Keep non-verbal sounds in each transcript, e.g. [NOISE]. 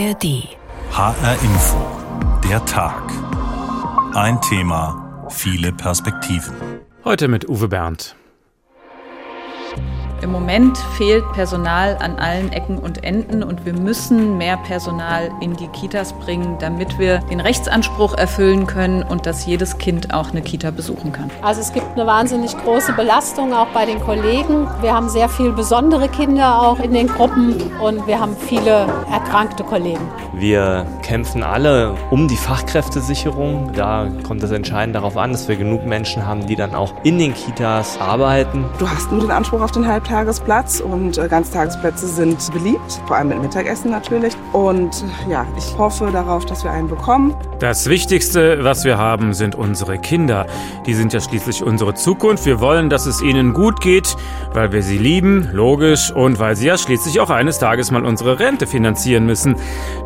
ARD. HR Info. Der Tag. Ein Thema, viele Perspektiven. Heute mit Uwe Berndt. Im Moment fehlt Personal an allen Ecken und Enden und wir müssen mehr Personal in die Kitas bringen, damit wir den Rechtsanspruch erfüllen können und dass jedes Kind auch eine Kita besuchen kann. Also es gibt eine wahnsinnig große Belastung auch bei den Kollegen. Wir haben sehr viele besondere Kinder auch in den Gruppen und wir haben viele erkrankte Kollegen. Wir kämpfen alle um die Fachkräftesicherung. Da kommt es entscheidend darauf an, dass wir genug Menschen haben, die dann auch in den Kitas arbeiten. Du hast nur den Anspruch auf den Halbtag Tagesplatz und äh, Ganztagesplätze sind beliebt, vor allem mit Mittagessen natürlich. Und ja, ich hoffe darauf, dass wir einen bekommen. Das Wichtigste, was wir haben, sind unsere Kinder. Die sind ja schließlich unsere Zukunft. Wir wollen, dass es ihnen gut geht, weil wir sie lieben, logisch, und weil sie ja schließlich auch eines Tages mal unsere Rente finanzieren müssen.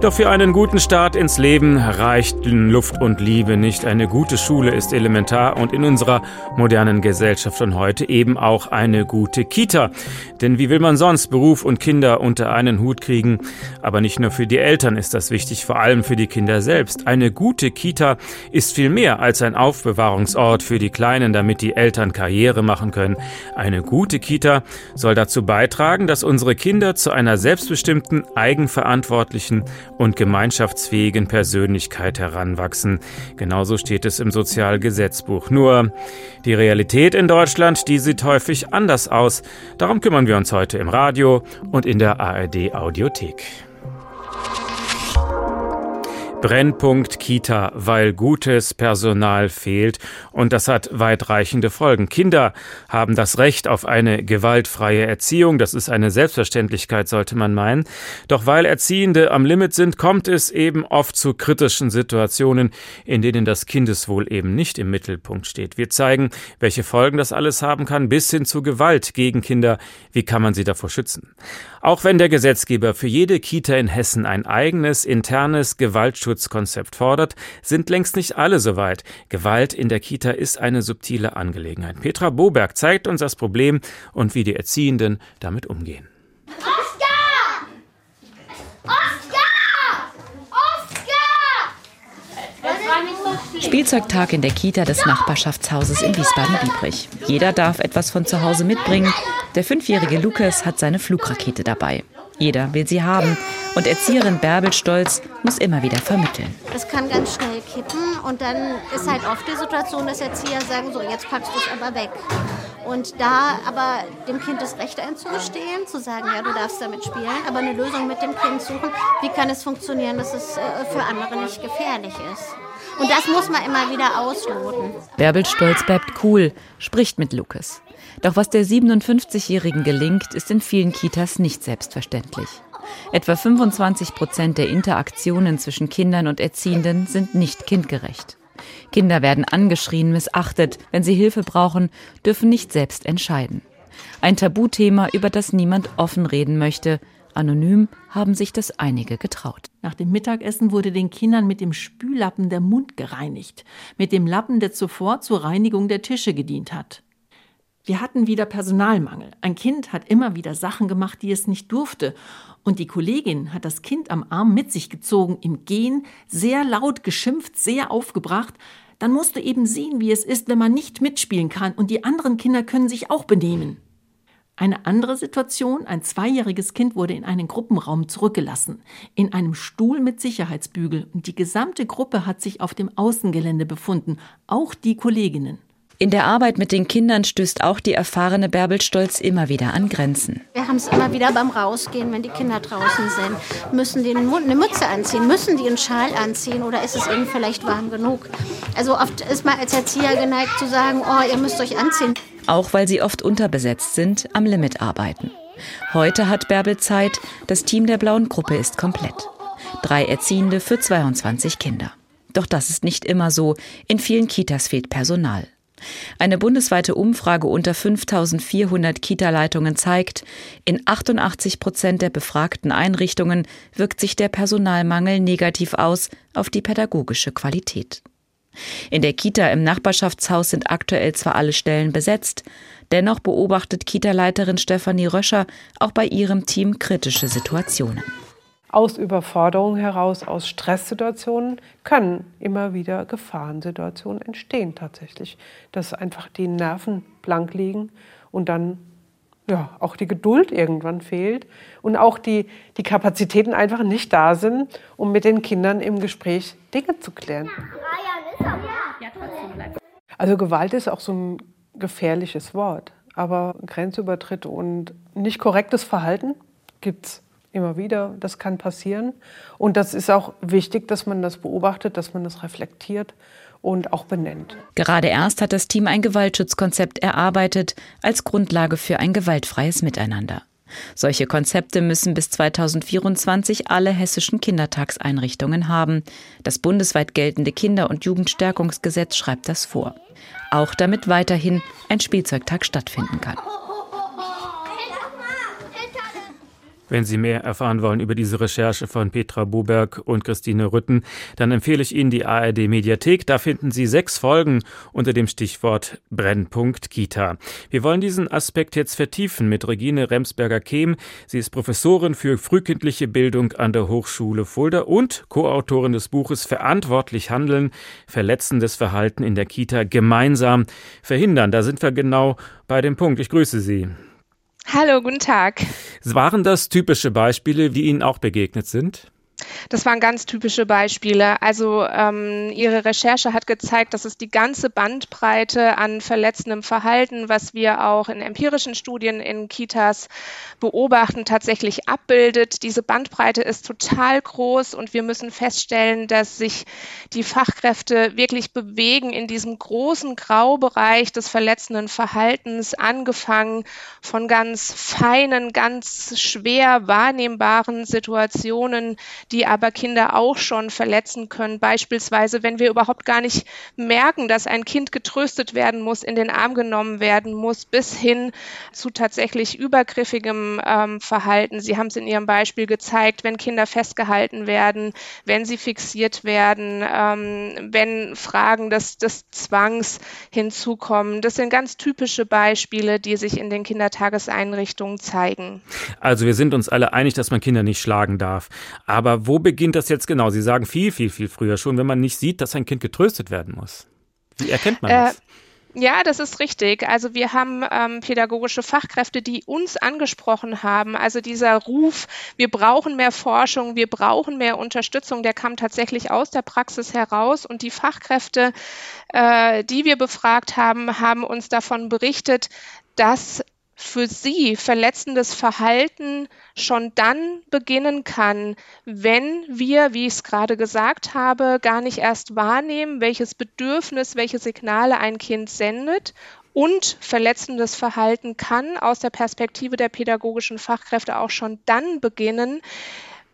Doch für einen guten Start ins Leben reicht Luft und Liebe nicht. Eine gute Schule ist elementar und in unserer modernen Gesellschaft von heute eben auch eine gute Kita. Denn wie will man sonst Beruf und Kinder unter einen Hut kriegen? Aber nicht nur für die Eltern ist das wichtig, vor allem für die Kinder selbst. Eine gute Kita ist viel mehr als ein Aufbewahrungsort für die Kleinen, damit die Eltern Karriere machen können. Eine gute Kita soll dazu beitragen, dass unsere Kinder zu einer selbstbestimmten, eigenverantwortlichen und gemeinschaftsfähigen Persönlichkeit heranwachsen. Genauso steht es im Sozialgesetzbuch. Nur die Realität in Deutschland, die sieht häufig anders aus. Darum kümmern wir uns heute im Radio und in der ARD Audiothek. Brennpunkt Kita, weil gutes Personal fehlt und das hat weitreichende Folgen. Kinder haben das Recht auf eine gewaltfreie Erziehung, das ist eine Selbstverständlichkeit, sollte man meinen. Doch weil Erziehende am Limit sind, kommt es eben oft zu kritischen Situationen, in denen das Kindeswohl eben nicht im Mittelpunkt steht. Wir zeigen, welche Folgen das alles haben kann, bis hin zu Gewalt gegen Kinder. Wie kann man sie davor schützen? Auch wenn der Gesetzgeber für jede Kita in Hessen ein eigenes internes Gewaltschutz Schutzkonzept fordert, sind längst nicht alle so weit. Gewalt in der Kita ist eine subtile Angelegenheit. Petra Boberg zeigt uns das Problem und wie die Erziehenden damit umgehen. Oskar! Spielzeugtag in der Kita des Nachbarschaftshauses in Wiesbaden-Biebrich. Jeder darf etwas von zu Hause mitbringen. Der fünfjährige Lukas hat seine Flugrakete dabei. Jeder will sie haben. Und Erzieherin Bärbel Stolz muss immer wieder vermitteln. Es kann ganz schnell kippen und dann ist halt oft die Situation, dass Erzieher sagen, so jetzt packst du es aber weg. Und da aber dem Kind das Recht einzugestehen, zu sagen, ja, du darfst damit spielen, aber eine Lösung mit dem Kind suchen, wie kann es funktionieren, dass es äh, für andere nicht gefährlich ist. Und das muss man immer wieder ausloten. Bärbel Stolz bleibt cool, spricht mit Lukas. Doch was der 57-Jährigen gelingt, ist in vielen Kitas nicht selbstverständlich. Etwa 25 Prozent der Interaktionen zwischen Kindern und Erziehenden sind nicht kindgerecht. Kinder werden angeschrien, missachtet, wenn sie Hilfe brauchen, dürfen nicht selbst entscheiden. Ein Tabuthema, über das niemand offen reden möchte. Anonym haben sich das einige getraut. Nach dem Mittagessen wurde den Kindern mit dem Spüllappen der Mund gereinigt, mit dem Lappen, der zuvor zur Reinigung der Tische gedient hat. Wir hatten wieder Personalmangel. Ein Kind hat immer wieder Sachen gemacht, die es nicht durfte. Und die Kollegin hat das Kind am Arm mit sich gezogen, im Gehen, sehr laut geschimpft, sehr aufgebracht. Dann musst du eben sehen, wie es ist, wenn man nicht mitspielen kann und die anderen Kinder können sich auch benehmen. Eine andere Situation, ein zweijähriges Kind wurde in einen Gruppenraum zurückgelassen, in einem Stuhl mit Sicherheitsbügel, und die gesamte Gruppe hat sich auf dem Außengelände befunden, auch die Kolleginnen. In der Arbeit mit den Kindern stößt auch die erfahrene Bärbel Stolz immer wieder an Grenzen. Wir haben es immer wieder beim Rausgehen, wenn die Kinder draußen sind. Müssen die eine Mütze anziehen? Müssen die einen Schal anziehen? Oder ist es ihnen vielleicht warm genug? Also oft ist man als Erzieher geneigt zu sagen, oh, ihr müsst euch anziehen. Auch weil sie oft unterbesetzt sind, am Limit arbeiten. Heute hat Bärbel Zeit, das Team der blauen Gruppe ist komplett. Drei Erziehende für 22 Kinder. Doch das ist nicht immer so. In vielen Kitas fehlt Personal. Eine bundesweite Umfrage unter 5400 Kita-Leitungen zeigt, in 88 Prozent der befragten Einrichtungen wirkt sich der Personalmangel negativ aus auf die pädagogische Qualität. In der Kita im Nachbarschaftshaus sind aktuell zwar alle Stellen besetzt, dennoch beobachtet Kita-Leiterin Stefanie Röscher auch bei ihrem Team kritische Situationen. aus Überforderung heraus, aus Stresssituationen können immer wieder Gefahrensituationen entstehen tatsächlich, dass einfach die Nerven blank liegen und dann ja, auch die Geduld irgendwann fehlt und auch die, die Kapazitäten einfach nicht da sind, um mit den Kindern im Gespräch Dinge zu klären. Also Gewalt ist auch so ein gefährliches Wort, aber Grenzübertritt und nicht korrektes Verhalten gibt es immer wieder. Das kann passieren und das ist auch wichtig, dass man das beobachtet, dass man das reflektiert und auch benennt. Gerade erst hat das Team ein Gewaltschutzkonzept erarbeitet als Grundlage für ein gewaltfreies Miteinander. Solche Konzepte müssen bis 2024 alle hessischen Kindertagseinrichtungen haben. Das bundesweit geltende Kinder- und Jugendstärkungsgesetz schreibt das vor. Auch damit weiterhin ein Spielzeugtag stattfinden kann. Wenn Sie mehr erfahren wollen über diese Recherche von Petra Boberg und Christine Rütten, dann empfehle ich Ihnen die ARD Mediathek. Da finden Sie sechs Folgen unter dem Stichwort Brennpunkt Kita. Wir wollen diesen Aspekt jetzt vertiefen mit Regine Remsberger-Kehm. Sie ist Professorin für frühkindliche Bildung an der Hochschule Fulda und Co-Autorin des Buches Verantwortlich handeln, verletzendes Verhalten in der Kita gemeinsam verhindern. Da sind wir genau bei dem Punkt. Ich grüße Sie. Hallo, guten Tag. Waren das typische Beispiele, die Ihnen auch begegnet sind? Das waren ganz typische Beispiele. Also ähm, Ihre Recherche hat gezeigt, dass es die ganze Bandbreite an verletzendem Verhalten, was wir auch in empirischen Studien in Kitas beobachten, tatsächlich abbildet. Diese Bandbreite ist total groß und wir müssen feststellen, dass sich die Fachkräfte wirklich bewegen in diesem großen Graubereich des verletzenden Verhaltens, angefangen von ganz feinen, ganz schwer wahrnehmbaren Situationen, die aber Kinder auch schon verletzen können. Beispielsweise, wenn wir überhaupt gar nicht merken, dass ein Kind getröstet werden muss, in den Arm genommen werden muss, bis hin zu tatsächlich übergriffigem ähm, Verhalten. Sie haben es in Ihrem Beispiel gezeigt, wenn Kinder festgehalten werden, wenn sie fixiert werden, ähm, wenn Fragen des, des Zwangs hinzukommen. Das sind ganz typische Beispiele, die sich in den Kindertageseinrichtungen zeigen. Also wir sind uns alle einig, dass man Kinder nicht schlagen darf. Aber wo beginnt das jetzt genau? Sie sagen viel, viel, viel früher schon, wenn man nicht sieht, dass ein Kind getröstet werden muss. Wie erkennt man das? Äh, ja, das ist richtig. Also wir haben ähm, pädagogische Fachkräfte, die uns angesprochen haben. Also dieser Ruf, wir brauchen mehr Forschung, wir brauchen mehr Unterstützung, der kam tatsächlich aus der Praxis heraus. Und die Fachkräfte, äh, die wir befragt haben, haben uns davon berichtet, dass für sie verletzendes Verhalten schon dann beginnen kann, wenn wir, wie ich es gerade gesagt habe, gar nicht erst wahrnehmen, welches Bedürfnis, welche Signale ein Kind sendet und verletzendes Verhalten kann aus der Perspektive der pädagogischen Fachkräfte auch schon dann beginnen,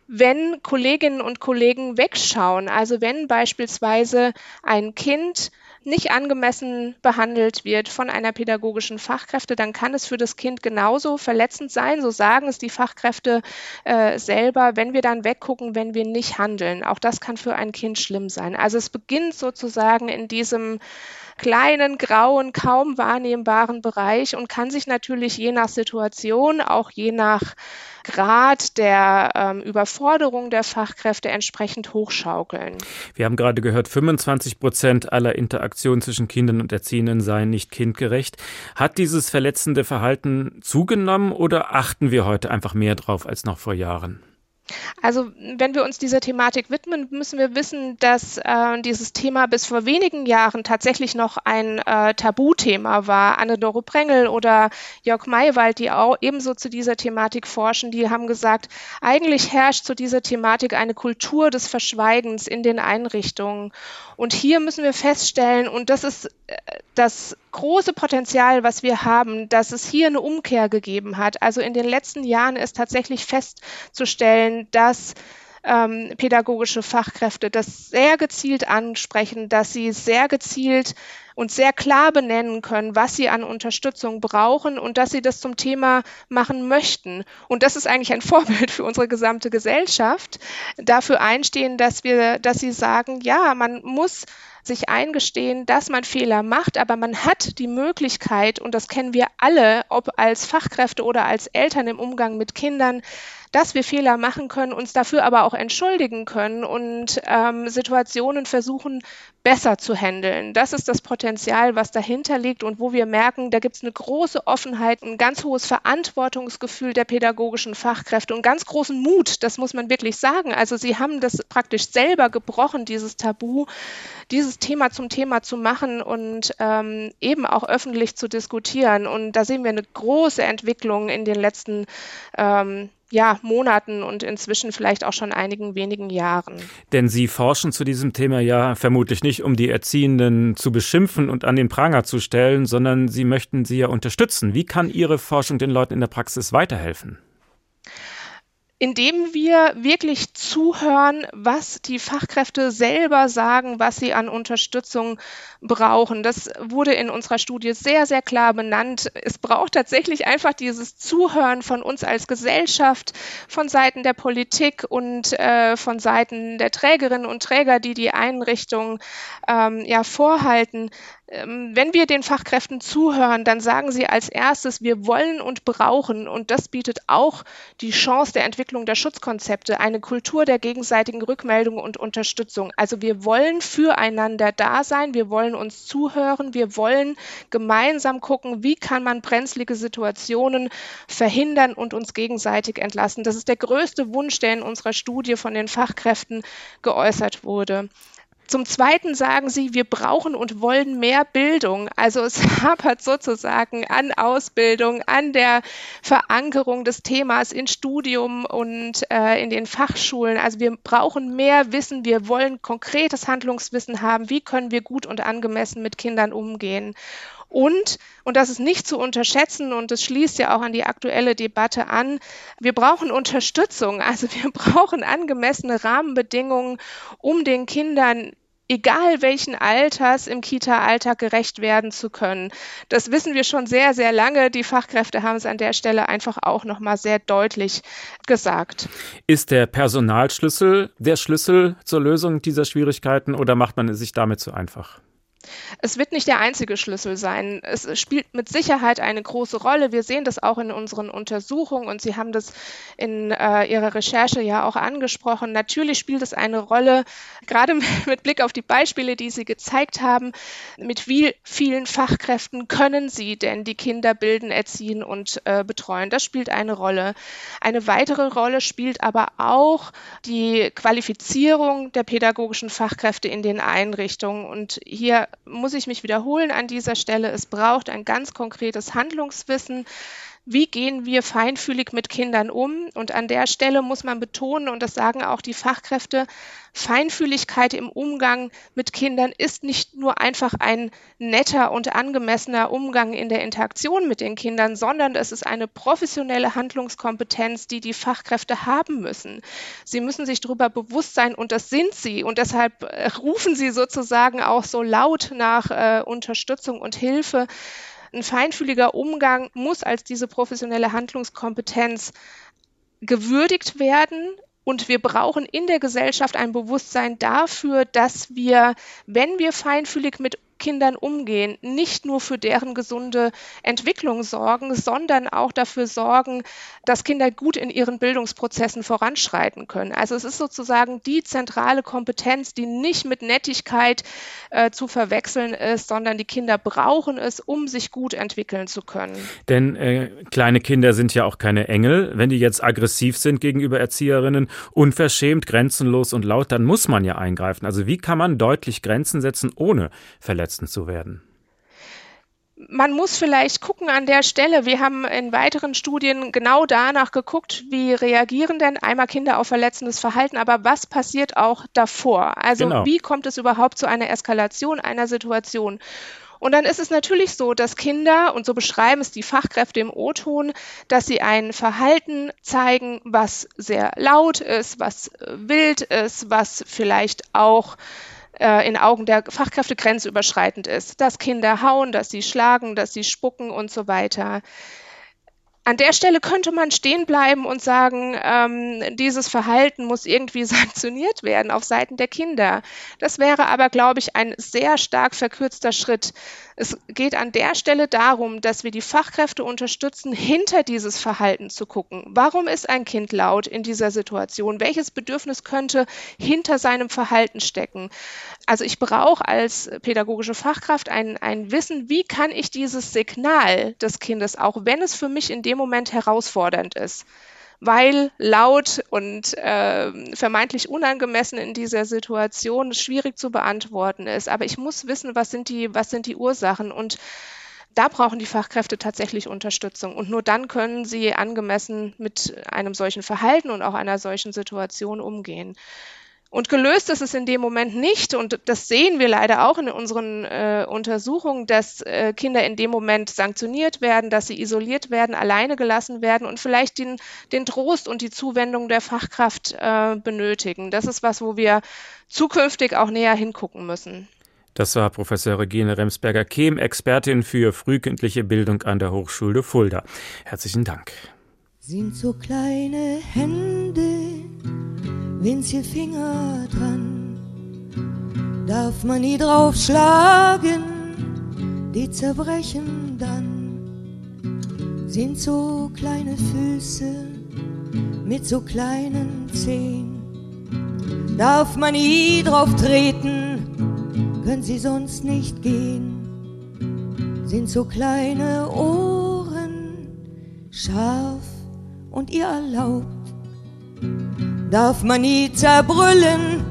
wenn Kolleginnen und Kollegen wegschauen. Also wenn beispielsweise ein Kind nicht angemessen behandelt wird von einer pädagogischen Fachkräfte, dann kann es für das Kind genauso verletzend sein. So sagen es die Fachkräfte äh, selber, wenn wir dann weggucken, wenn wir nicht handeln. Auch das kann für ein Kind schlimm sein. Also es beginnt sozusagen in diesem kleinen, grauen, kaum wahrnehmbaren Bereich und kann sich natürlich je nach Situation, auch je nach Grad der ähm, Überforderung der Fachkräfte entsprechend hochschaukeln. Wir haben gerade gehört, 25 Prozent aller Interaktionen zwischen Kindern und Erziehenden seien nicht kindgerecht. Hat dieses verletzende Verhalten zugenommen oder achten wir heute einfach mehr drauf als noch vor Jahren? Also wenn wir uns dieser Thematik widmen, müssen wir wissen, dass äh, dieses Thema bis vor wenigen Jahren tatsächlich noch ein äh, Tabuthema war. Anne-Dore Prengel oder Jörg Maywald, die auch ebenso zu dieser Thematik forschen, die haben gesagt, eigentlich herrscht zu dieser Thematik eine Kultur des Verschweigens in den Einrichtungen. Und hier müssen wir feststellen, und das ist äh, das große Potenzial, was wir haben, dass es hier eine Umkehr gegeben hat. Also in den letzten Jahren ist tatsächlich festzustellen, dass ähm, pädagogische Fachkräfte das sehr gezielt ansprechen, dass sie sehr gezielt und sehr klar benennen können, was sie an Unterstützung brauchen und dass sie das zum Thema machen möchten. Und das ist eigentlich ein [LAUGHS] Vorbild für unsere gesamte Gesellschaft, dafür einstehen, dass wir, dass sie sagen, ja, man muss sich eingestehen, dass man Fehler macht, aber man hat die Möglichkeit, und das kennen wir alle, ob als Fachkräfte oder als Eltern im Umgang mit Kindern, dass wir Fehler machen können, uns dafür aber auch entschuldigen können und ähm, Situationen versuchen besser zu handeln. Das ist das Potenzial, was dahinter liegt und wo wir merken, da gibt es eine große Offenheit, ein ganz hohes Verantwortungsgefühl der pädagogischen Fachkräfte und ganz großen Mut, das muss man wirklich sagen. Also sie haben das praktisch selber gebrochen, dieses Tabu, dieses Thema zum Thema zu machen und ähm, eben auch öffentlich zu diskutieren. Und da sehen wir eine große Entwicklung in den letzten ähm, ja, Monaten und inzwischen vielleicht auch schon einigen wenigen Jahren. Denn Sie forschen zu diesem Thema ja vermutlich nicht, um die Erziehenden zu beschimpfen und an den Pranger zu stellen, sondern Sie möchten sie ja unterstützen. Wie kann Ihre Forschung den Leuten in der Praxis weiterhelfen? Indem wir wirklich zuhören, was die Fachkräfte selber sagen, was sie an Unterstützung brauchen. Das wurde in unserer Studie sehr, sehr klar benannt. Es braucht tatsächlich einfach dieses Zuhören von uns als Gesellschaft, von Seiten der Politik und äh, von Seiten der Trägerinnen und Träger, die die Einrichtung ähm, ja vorhalten. Ähm, wenn wir den Fachkräften zuhören, dann sagen sie als erstes, wir wollen und brauchen, und das bietet auch die Chance der Entwicklung der Schutzkonzepte, eine Kultur der gegenseitigen Rückmeldung und Unterstützung. Also wir wollen füreinander da sein, wir wollen uns zuhören, wir wollen gemeinsam gucken, wie kann man brenzlige Situationen verhindern und uns gegenseitig entlassen. Das ist der größte Wunsch, der in unserer Studie von den Fachkräften geäußert wurde. Zum Zweiten sagen sie, wir brauchen und wollen mehr Bildung. Also es [LAUGHS] hapert sozusagen an Ausbildung, an der Verankerung des Themas in Studium und äh, in den Fachschulen. Also wir brauchen mehr Wissen. Wir wollen konkretes Handlungswissen haben. Wie können wir gut und angemessen mit Kindern umgehen? Und, und das ist nicht zu unterschätzen und das schließt ja auch an die aktuelle Debatte an, wir brauchen Unterstützung. Also wir [LAUGHS] brauchen angemessene Rahmenbedingungen, um den Kindern egal welchen Alters im Kita-Alltag gerecht werden zu können. Das wissen wir schon sehr, sehr lange. Die Fachkräfte haben es an der Stelle einfach auch noch mal sehr deutlich gesagt. Ist der Personalschlüssel der Schlüssel zur Lösung dieser Schwierigkeiten oder macht man es sich damit zu einfach? Es wird nicht der einzige Schlüssel sein. Es spielt mit Sicherheit eine große Rolle. Wir sehen das auch in unseren Untersuchungen und Sie haben das in äh, Ihrer Recherche ja auch angesprochen. Natürlich spielt es eine Rolle, gerade [LAUGHS] mit Blick auf die Beispiele, die Sie gezeigt haben, mit wie vielen Fachkräften können Sie denn die Kinder bilden, erziehen und äh, betreuen. Das spielt eine Rolle. Eine weitere Rolle spielt aber auch die Qualifizierung der pädagogischen Fachkräfte in den Einrichtungen. Und hier muss ich mich wiederholen an dieser Stelle. Es braucht ein ganz konkretes Handlungswissen wie gehen wir feinfühlig mit Kindern um? Und an der Stelle muss man betonen, und das sagen auch die Fachkräfte, Feinfühligkeit im Umgang mit Kindern ist nicht nur einfach ein netter und angemessener Umgang in der Interaktion mit den Kindern, sondern es ist eine professionelle Handlungskompetenz, die die Fachkräfte haben müssen. Sie müssen sich darüber bewusst sein und das sind sie. Und deshalb äh, rufen sie sozusagen auch so laut nach äh, Unterstützung und Hilfe ein feinfühliger Umgang muss als diese professionelle Handlungskompetenz gewürdigt werden. Und wir brauchen in der Gesellschaft ein Bewusstsein dafür, dass wir, wenn wir feinfühlig mit Kindern umgehen, nicht nur für deren gesunde Entwicklung sorgen, sondern auch dafür sorgen, dass Kinder gut in ihren Bildungsprozessen voranschreiten können. Also es ist sozusagen die zentrale Kompetenz, die nicht mit Nettigkeit äh, zu verwechseln ist, sondern die Kinder brauchen es, um sich gut entwickeln zu können. Denn äh, kleine Kinder sind ja auch keine Engel. Wenn die jetzt aggressiv sind gegenüber Erzieherinnen, unverschämt, grenzenlos und laut, dann muss man ja eingreifen. Also wie kann man deutlich Grenzen setzen, ohne Verletzungen verletzend zu werden? man muss vielleicht gucken an der Stelle. Wir haben in weiteren Studien genau danach geguckt, wie reagieren denn einmal Kinder auf verletzendes Verhalten, aber was passiert auch davor? Also genau. wie kommt es überhaupt zu einer Eskalation einer Situation? Und dann ist es natürlich so, dass Kinder, und so beschreiben es die Fachkräfte im O-Ton, dass sie ein Verhalten zeigen, was sehr laut ist, was wild ist, was vielleicht auch äh, in Augen der Fachkräfte grenzüberschreitend ist. Dass Kinder hauen, dass sie schlagen, dass sie spucken und so weiter. An der Stelle könnte man stehen bleiben und sagen, ähm, dieses Verhalten muss irgendwie [LAUGHS] sanktioniert werden auf Seiten der Kinder. Das wäre aber, glaube ich, ein sehr stark verkürzter Schritt. Es geht an der Stelle darum, dass wir die Fachkräfte unterstützen, hinter dieses Verhalten zu gucken. Warum ist ein Kind laut in dieser Situation? Welches Bedürfnis könnte hinter seinem Verhalten stecken? Also ich brauche als pädagogische Fachkraft ein, ein Wissen, wie kann ich dieses Signal des Kindes, auch wenn es für mich in dem Moment herausfordernd ist, weil laut und äh, vermeintlich unangemessen in dieser Situation schwierig zu beantworten ist. Aber ich muss wissen, was sind die, was sind die Ursachen und da brauchen die Fachkräfte tatsächlich Unterstützung. Und nur dann können sie angemessen mit einem solchen Verhalten und auch einer solchen Situation umgehen. Und gelöst ist es in dem Moment nicht. Und das sehen wir leider auch in unseren äh, Untersuchungen, dass äh, Kinder in dem Moment sanktioniert werden, dass sie isoliert werden, alleine gelassen werden und vielleicht den, den Trost und die Zuwendung der Fachkraft äh, benötigen. Das ist was, wo wir zukünftig auch näher hingucken müssen. Das war Professor Regine Remsberger-Kehm, Expertin für frühkindliche Bildung an der Hochschule Fulda. Herzlichen Dank. Sind so kleine Hände winzige Finger dran. Darf man nie draufschlagen, die zerbrechen dann. Sind so kleine Füße mit so kleinen Zehen. Darf man nie drauf treten, können sie sonst nicht gehen. Sind so kleine Ohren scharf und ihr erlaubt darf man nie zerbrüllen,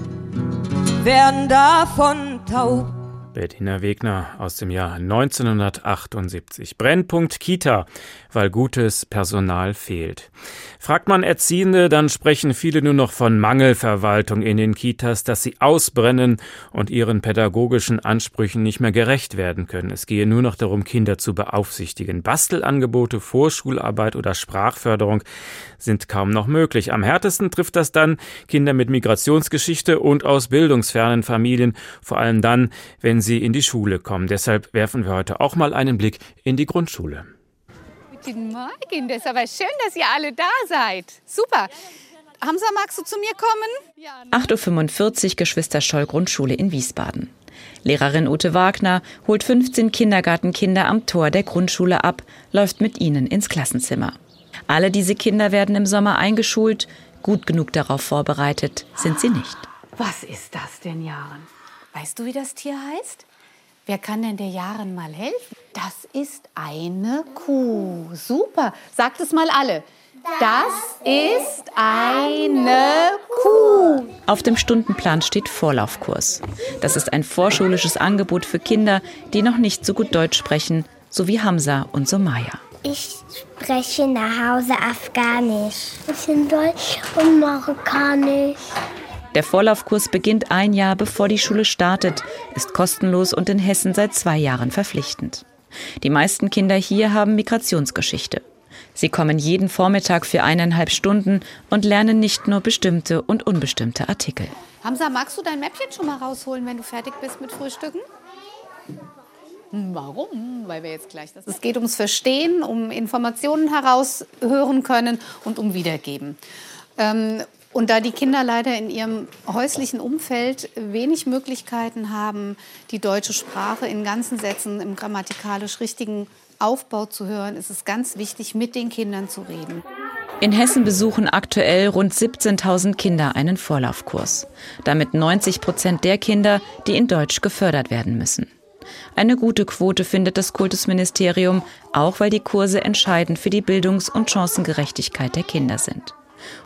werden davon taub. Bettina Wegner aus dem Jahr 1978. Brennpunkt Kita, weil gutes Personal fehlt. Fragt man Erziehende, dann sprechen viele nur noch von Mangelverwaltung in den Kitas, dass sie ausbrennen und ihren pädagogischen Ansprüchen nicht mehr gerecht werden können. Es gehe nur noch darum, Kinder zu beaufsichtigen. Bastelangebote, Vorschularbeit oder Sprachförderung sind kaum noch möglich. Am härtesten trifft das dann Kinder mit Migrationsgeschichte und aus bildungsfernen Familien, vor allem dann, wenn sie in die Schule kommen. Deshalb werfen wir heute auch mal einen Blick in die Grundschule. Guten Morgen, das ist aber schön, dass ihr alle da seid. Super. Hamza, magst du zu mir kommen? 8.45 Uhr Geschwister Scholl Grundschule in Wiesbaden. Lehrerin Ute Wagner holt 15 Kindergartenkinder am Tor der Grundschule ab, läuft mit ihnen ins Klassenzimmer. Alle diese Kinder werden im Sommer eingeschult, gut genug darauf vorbereitet sind sie nicht. Was ist das denn, Jaren? Weißt du, wie das Tier heißt? Wer kann denn der Jaren mal helfen? Das ist eine Kuh. Super. Sagt es mal alle. Das ist eine Kuh. Auf dem Stundenplan steht Vorlaufkurs. Das ist ein vorschulisches Angebot für Kinder, die noch nicht so gut Deutsch sprechen, so wie Hamza und Somaya. Ich spreche nach Hause Afghanisch, ein bisschen Deutsch und Marokkanisch. Der Vorlaufkurs beginnt ein Jahr bevor die Schule startet, ist kostenlos und in Hessen seit zwei Jahren verpflichtend. Die meisten Kinder hier haben Migrationsgeschichte. Sie kommen jeden Vormittag für eineinhalb Stunden und lernen nicht nur bestimmte und unbestimmte Artikel. Hamza, magst du dein Mäppchen schon mal rausholen, wenn du fertig bist mit Frühstücken? Hm, warum? Weil wir jetzt gleich das. Es geht ums Verstehen, um Informationen heraushören können und um Wiedergeben. Und da die Kinder leider in ihrem häuslichen Umfeld wenig Möglichkeiten haben, die deutsche Sprache in ganzen Sätzen im grammatikalisch richtigen Aufbau zu hören, ist es ganz wichtig, mit den Kindern zu reden. In Hessen besuchen aktuell rund 17.000 Kinder einen Vorlaufkurs. Damit 90 Prozent der Kinder, die in Deutsch gefördert werden müssen. Eine gute Quote findet das Kultusministerium, auch weil die Kurse entscheidend für die Bildungs- und Chancengerechtigkeit der Kinder sind.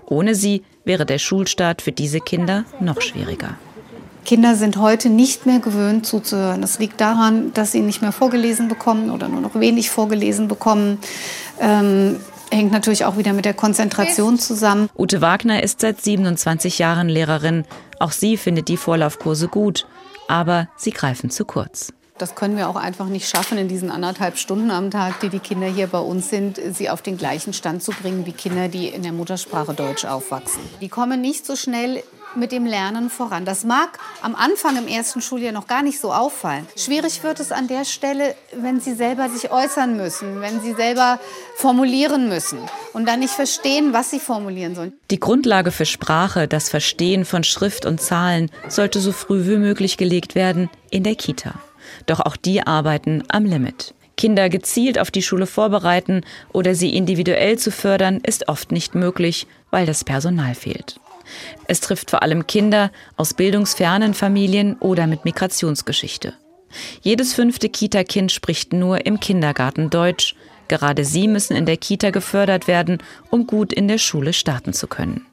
Ohne sie wäre der Schulstart für diese Kinder noch schwieriger. Kinder sind heute nicht mehr gewöhnt zuzuhören. Das liegt daran, dass sie nicht mehr vorgelesen bekommen oder nur noch wenig vorgelesen bekommen. Ähm, hängt natürlich auch wieder mit der Konzentration zusammen. Ute Wagner ist seit 27 Jahren Lehrerin. Auch sie findet die Vorlaufkurse gut, aber sie greifen zu kurz. Das können wir auch einfach nicht schaffen, in diesen anderthalb Stunden am Tag, die die Kinder hier bei uns sind, sie auf den gleichen Stand zu bringen wie Kinder, die in der Muttersprache Deutsch aufwachsen. Die kommen nicht so schnell mit dem Lernen voran. Das mag am Anfang im ersten Schuljahr noch gar nicht so auffallen. Schwierig wird es an der Stelle, wenn sie selber sich äußern müssen, wenn sie selber formulieren müssen und dann nicht verstehen, was sie formulieren sollen. Die Grundlage für Sprache, das Verstehen von Schrift und Zahlen, sollte so früh wie möglich gelegt werden in der Kita. Doch auch die arbeiten am Limit. Kinder gezielt auf die Schule vorbereiten oder sie individuell zu fördern, ist oft nicht möglich, weil das Personal fehlt. Es trifft vor allem Kinder aus bildungsfernen Familien oder mit Migrationsgeschichte. Jedes fünfte Kita-Kind spricht nur im Kindergarten Deutsch. Gerade sie müssen in der Kita gefördert werden, um gut in der Schule starten zu können.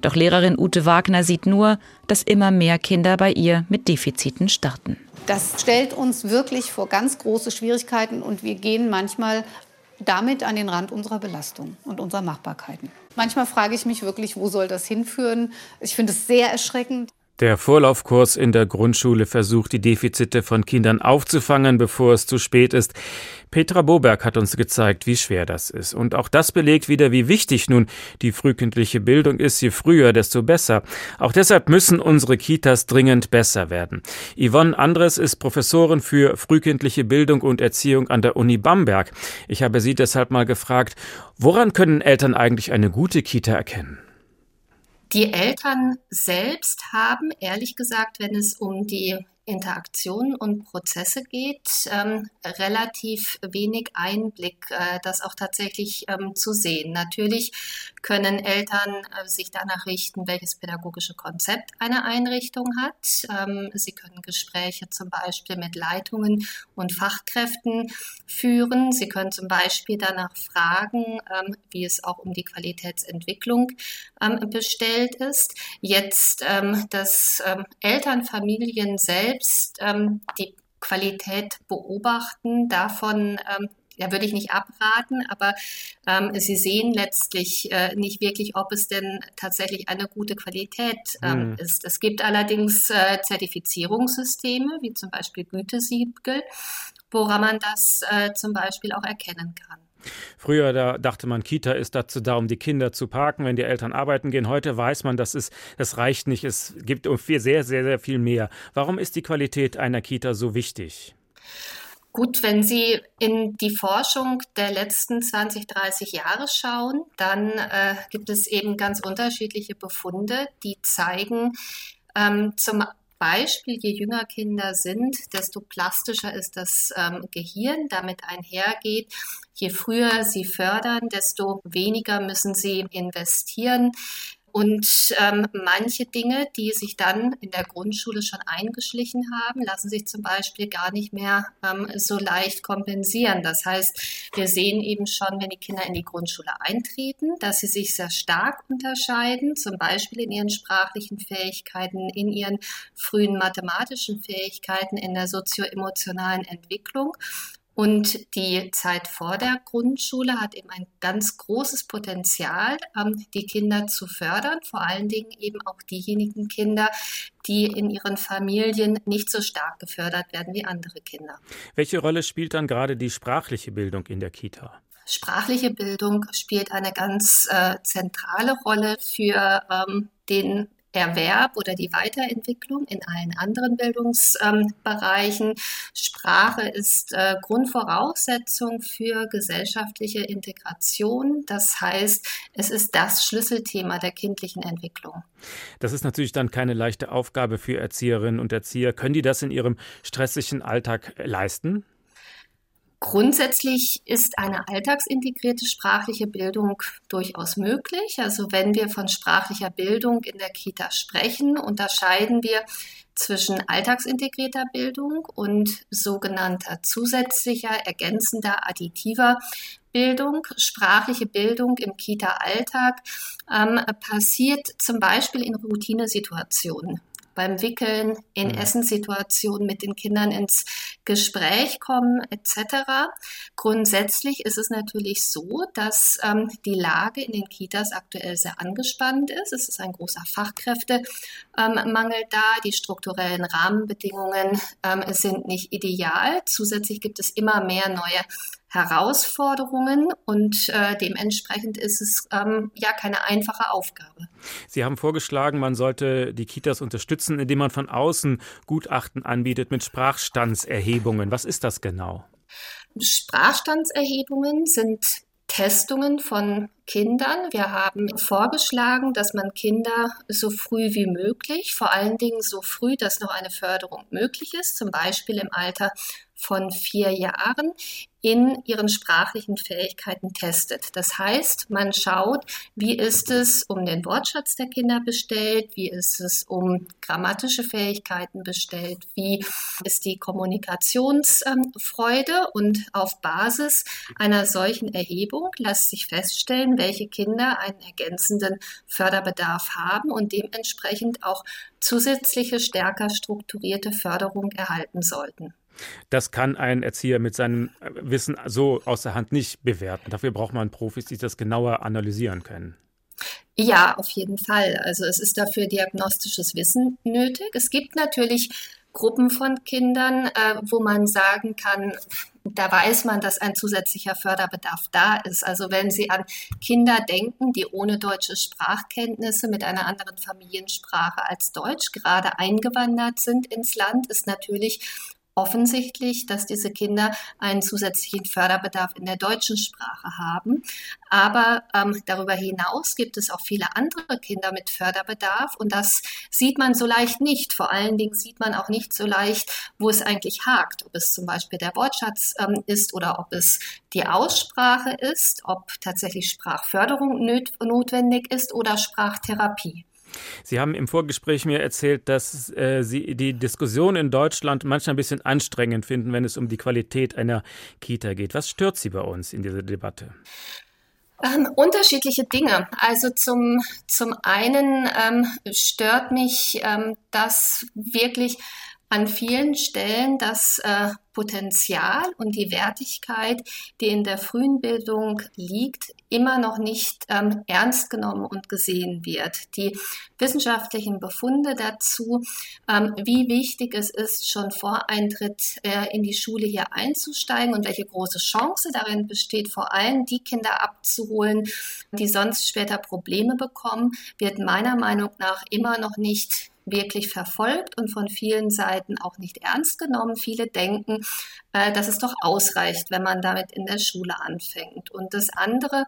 Doch Lehrerin Ute Wagner sieht nur, dass immer mehr Kinder bei ihr mit Defiziten starten. Das stellt uns wirklich vor ganz große Schwierigkeiten und wir gehen manchmal damit an den Rand unserer Belastung und unserer Machbarkeiten. Manchmal frage ich mich wirklich, wo soll das hinführen? Ich finde es sehr erschreckend. Der Vorlaufkurs in der Grundschule versucht, die Defizite von Kindern aufzufangen, bevor es zu spät ist. Petra Boberg hat uns gezeigt, wie schwer das ist. Und auch das belegt wieder, wie wichtig nun die frühkindliche Bildung ist. Je früher, desto besser. Auch deshalb müssen unsere Kitas dringend besser werden. Yvonne Andres ist Professorin für frühkindliche Bildung und Erziehung an der Uni Bamberg. Ich habe sie deshalb mal gefragt, woran können Eltern eigentlich eine gute Kita erkennen? Die Eltern selbst haben, ehrlich gesagt, wenn es um die Interaktionen und Prozesse geht, ähm, relativ wenig Einblick, äh, das auch tatsächlich ähm, zu sehen. Natürlich können Eltern äh, sich danach richten, welches pädagogische Konzept eine Einrichtung hat. Ähm, sie können Gespräche zum Beispiel mit Leitungen und Fachkräften führen. Sie können zum Beispiel danach fragen, ähm, wie es auch um die Qualitätsentwicklung ähm, bestellt ist. Jetzt, dass Eltern, Familien selbst die Qualität beobachten. Davon ja, würde ich nicht abraten, aber ähm, Sie sehen letztlich äh, nicht wirklich, ob es denn tatsächlich eine gute Qualität ähm, mhm. ist. Es gibt allerdings äh, Zertifizierungssysteme, wie zum Beispiel Gütesiegel, woran man das äh, zum Beispiel auch erkennen kann. Früher da dachte man, Kita ist dazu da, um die Kinder zu parken, wenn die Eltern arbeiten gehen. Heute weiß man, das, ist, das reicht nicht. Es gibt sehr, sehr, sehr viel mehr. Warum ist die Qualität einer Kita so wichtig? Gut, wenn Sie in die Forschung der letzten 20, 30 Jahre schauen, dann äh, gibt es eben ganz unterschiedliche Befunde, die zeigen, ähm, zum Beispiel, je jünger Kinder sind, desto plastischer ist das ähm, Gehirn. Damit einhergeht, je früher sie fördern, desto weniger müssen sie investieren. Und ähm, manche Dinge, die sich dann in der Grundschule schon eingeschlichen haben, lassen sich zum Beispiel gar nicht mehr ähm, so leicht kompensieren. Das heißt, wir sehen eben schon, wenn die Kinder in die Grundschule eintreten, dass sie sich sehr stark unterscheiden, zum Beispiel in ihren sprachlichen Fähigkeiten, in ihren frühen mathematischen Fähigkeiten, in der sozioemotionalen Entwicklung. Und die Zeit vor der Grundschule hat eben ein ganz großes Potenzial, ähm, die Kinder zu fördern, vor allen Dingen eben auch diejenigen Kinder, die in ihren Familien nicht so stark gefördert werden wie andere Kinder. Welche Rolle spielt dann gerade die sprachliche Bildung in der Kita? Sprachliche Bildung spielt eine ganz äh, zentrale Rolle für ähm, den Erwerb oder die Weiterentwicklung in allen anderen Bildungsbereichen. Sprache ist äh, Grundvoraussetzung für gesellschaftliche Integration. Das heißt, es ist das Schlüsselthema der kindlichen Entwicklung. Das ist natürlich dann keine leichte Aufgabe für Erzieherinnen und Erzieher. Können die das in ihrem stressigen Alltag leisten? Grundsätzlich ist eine alltagsintegrierte sprachliche Bildung durchaus möglich. Also wenn wir von sprachlicher Bildung in der Kita sprechen, unterscheiden wir zwischen alltagsintegrierter Bildung und sogenannter zusätzlicher, ergänzender, additiver Bildung. Sprachliche Bildung im Kita-Alltag ähm, passiert zum Beispiel in Routinesituationen beim Wickeln, in mhm. Essenssituationen mit den Kindern ins Gespräch kommen etc. Grundsätzlich ist es natürlich so, dass ähm, die Lage in den Kitas aktuell sehr angespannt ist. Es ist ein großer Fachkräftemangel da. Die strukturellen Rahmenbedingungen ähm, sind nicht ideal. Zusätzlich gibt es immer mehr neue Herausforderungen und äh, dementsprechend ist es ähm, ja keine einfache Aufgabe. Sie haben vorgeschlagen, man sollte die Kitas unterstützen, indem man von außen Gutachten anbietet mit Sprachstandserhebungen. Was ist das genau? Sprachstandserhebungen sind Testungen von Kindern. Wir haben vorgeschlagen, dass man Kinder so früh wie möglich, vor allen Dingen so früh, dass noch eine Förderung möglich ist, zum Beispiel im Alter von vier Jahren in ihren sprachlichen Fähigkeiten testet. Das heißt, man schaut, wie ist es um den Wortschatz der Kinder bestellt, wie ist es um grammatische Fähigkeiten bestellt, wie ist die Kommunikationsfreude und auf Basis einer solchen Erhebung lässt sich feststellen, welche Kinder einen ergänzenden Förderbedarf haben und dementsprechend auch zusätzliche, stärker strukturierte Förderung erhalten sollten. Das kann ein Erzieher mit seinem Wissen so aus der Hand nicht bewerten. Dafür braucht man Profis, die das genauer analysieren können. Ja, auf jeden Fall. Also es ist dafür diagnostisches Wissen nötig. Es gibt natürlich Gruppen von Kindern, äh, wo man sagen kann, da weiß man, dass ein zusätzlicher Förderbedarf da ist. Also wenn Sie an Kinder denken, die ohne deutsche Sprachkenntnisse mit einer anderen Familiensprache als Deutsch gerade eingewandert sind ins Land, ist natürlich offensichtlich, dass diese Kinder einen zusätzlichen Förderbedarf in der deutschen Sprache haben. Aber ähm, darüber hinaus gibt es auch viele andere Kinder mit Förderbedarf und das sieht man so leicht nicht. Vor allen Dingen sieht man auch nicht so leicht, wo es eigentlich hakt, ob es zum Beispiel der Wortschatz ähm, ist oder ob es die Aussprache ist, ob tatsächlich Sprachförderung notwendig ist oder Sprachtherapie. Sie haben im Vorgespräch mir erzählt, dass äh, Sie die Diskussion in Deutschland manchmal ein bisschen anstrengend finden, wenn es um die Qualität einer Kita geht. Was stört Sie bei uns in dieser Debatte? Ähm, unterschiedliche Dinge. Also zum, zum einen ähm, stört mich, ähm, dass wirklich an vielen Stellen das äh, Potenzial und die Wertigkeit, die in der frühen Bildung liegt, immer noch nicht ähm, ernst genommen und gesehen wird. Die wissenschaftlichen Befunde dazu, ähm, wie wichtig es ist, schon vor Eintritt äh, in die Schule hier einzusteigen und welche große Chance darin besteht, vor allem die Kinder abzuholen, die sonst später Probleme bekommen, wird meiner Meinung nach immer noch nicht wirklich verfolgt und von vielen Seiten auch nicht ernst genommen. Viele denken, äh, dass es doch ausreicht, wenn man damit in der Schule anfängt. Und das andere,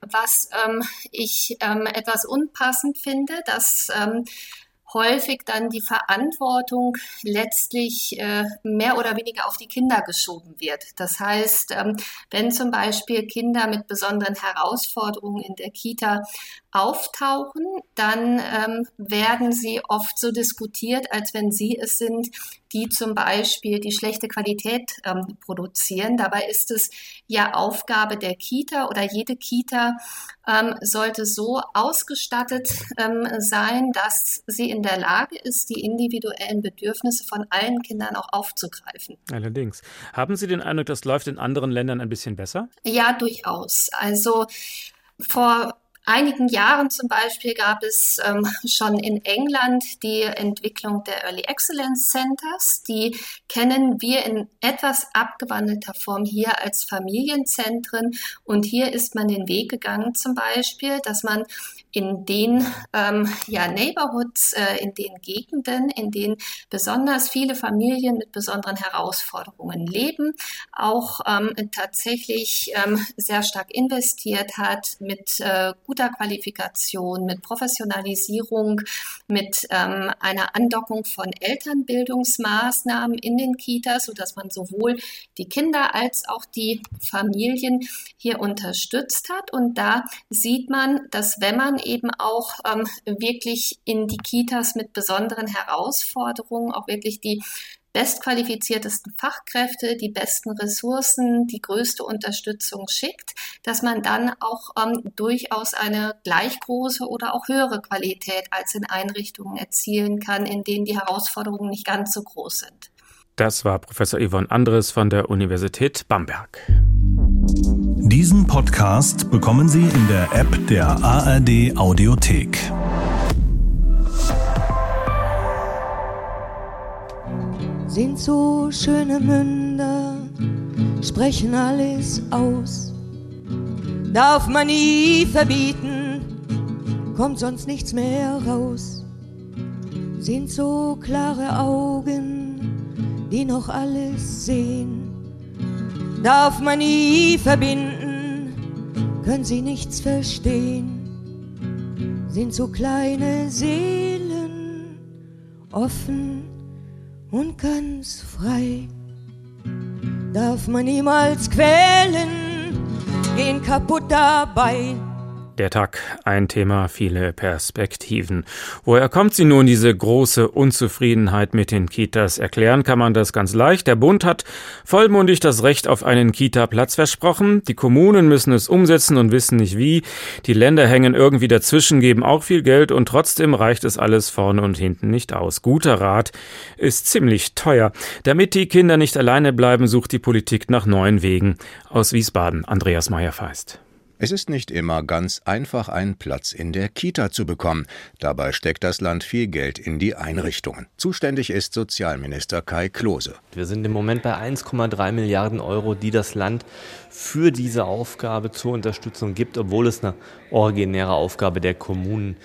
was ähm, ich ähm, etwas unpassend finde, dass ähm, häufig dann die Verantwortung letztlich äh, mehr oder weniger auf die Kinder geschoben wird. Das heißt, ähm, wenn zum Beispiel Kinder mit besonderen Herausforderungen in der Kita auftauchen, dann ähm, werden sie oft so diskutiert, als wenn sie es sind, die zum Beispiel die schlechte Qualität ähm, produzieren. Dabei ist es ja Aufgabe der Kita oder jede Kita ähm, sollte so ausgestattet ähm, sein, dass sie in der Lage ist, die individuellen Bedürfnisse von allen Kindern auch aufzugreifen. Allerdings. Haben Sie den Eindruck, das läuft in anderen Ländern ein bisschen besser? Ja, durchaus. Also vor einigen Jahren zum Beispiel gab es ähm, [LAUGHS] schon in England die Entwicklung der Early Excellence Centers. Die kennen wir in etwas abgewandelter Form hier als Familienzentren. Und hier ist man den Weg gegangen zum Beispiel, dass man in den ähm, ja, Neighborhoods, äh, in den Gegenden, in denen besonders viele Familien mit besonderen Herausforderungen leben, auch ähm, tatsächlich ähm, sehr stark investiert hat mit äh, guter Qualifikation, mit Professionalisierung, mit ähm, einer Andockung von Elternbildungsmaßnahmen in den Kitas, sodass man sowohl die Kinder als auch die Familien hier unterstützt hat. Und da sieht man, dass wenn man eben auch ähm, wirklich in die Kitas mit besonderen Herausforderungen, auch wirklich die bestqualifiziertesten Fachkräfte, die besten Ressourcen, die größte Unterstützung schickt, dass man dann auch ähm, durchaus eine gleich große oder auch höhere Qualität als in Einrichtungen erzielen kann, in denen die Herausforderungen nicht ganz so groß sind. Das war Professor Yvonne Andres von der Universität Bamberg. Diesen Podcast bekommen Sie in der App der ARD Audiothek. Sind so schöne Münder sprechen alles aus. Darf man nie verbieten, kommt sonst nichts mehr raus. Sind so klare Augen, die noch alles sehen. Darf man nie verbinden, können sie nichts verstehen. Sind so kleine Seelen, offen und ganz frei. Darf man niemals quälen, gehen kaputt dabei. Der Tag, ein Thema, viele Perspektiven. Woher kommt sie nun, diese große Unzufriedenheit mit den Kitas? Erklären kann man das ganz leicht. Der Bund hat vollmundig das Recht auf einen Kita-Platz versprochen. Die Kommunen müssen es umsetzen und wissen nicht wie. Die Länder hängen irgendwie dazwischen, geben auch viel Geld und trotzdem reicht es alles vorne und hinten nicht aus. Guter Rat ist ziemlich teuer. Damit die Kinder nicht alleine bleiben, sucht die Politik nach neuen Wegen. Aus Wiesbaden, Andreas Meyer-Feist. Es ist nicht immer ganz einfach, einen Platz in der Kita zu bekommen. Dabei steckt das Land viel Geld in die Einrichtungen. Zuständig ist Sozialminister Kai Klose. Wir sind im Moment bei 1,3 Milliarden Euro, die das Land für diese Aufgabe zur Unterstützung gibt, obwohl es eine originäre Aufgabe der Kommunen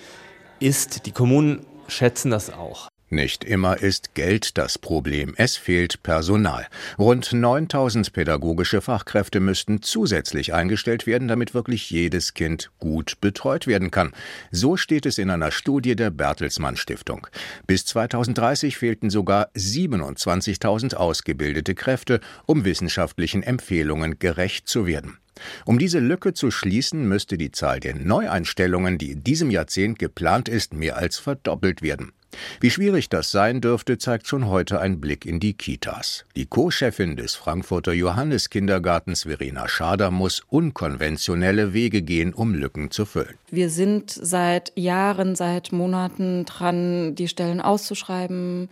ist. Die Kommunen schätzen das auch. Nicht immer ist Geld das Problem, es fehlt Personal. Rund 9000 pädagogische Fachkräfte müssten zusätzlich eingestellt werden, damit wirklich jedes Kind gut betreut werden kann. So steht es in einer Studie der Bertelsmann Stiftung. Bis 2030 fehlten sogar 27.000 ausgebildete Kräfte, um wissenschaftlichen Empfehlungen gerecht zu werden. Um diese Lücke zu schließen, müsste die Zahl der Neueinstellungen, die in diesem Jahrzehnt geplant ist, mehr als verdoppelt werden. Wie schwierig das sein dürfte, zeigt schon heute ein Blick in die Kitas. Die Co-Chefin des Frankfurter Johanneskindergartens, Verena Schader, muss unkonventionelle Wege gehen, um Lücken zu füllen. Wir sind seit Jahren, seit Monaten dran, die Stellen auszuschreiben.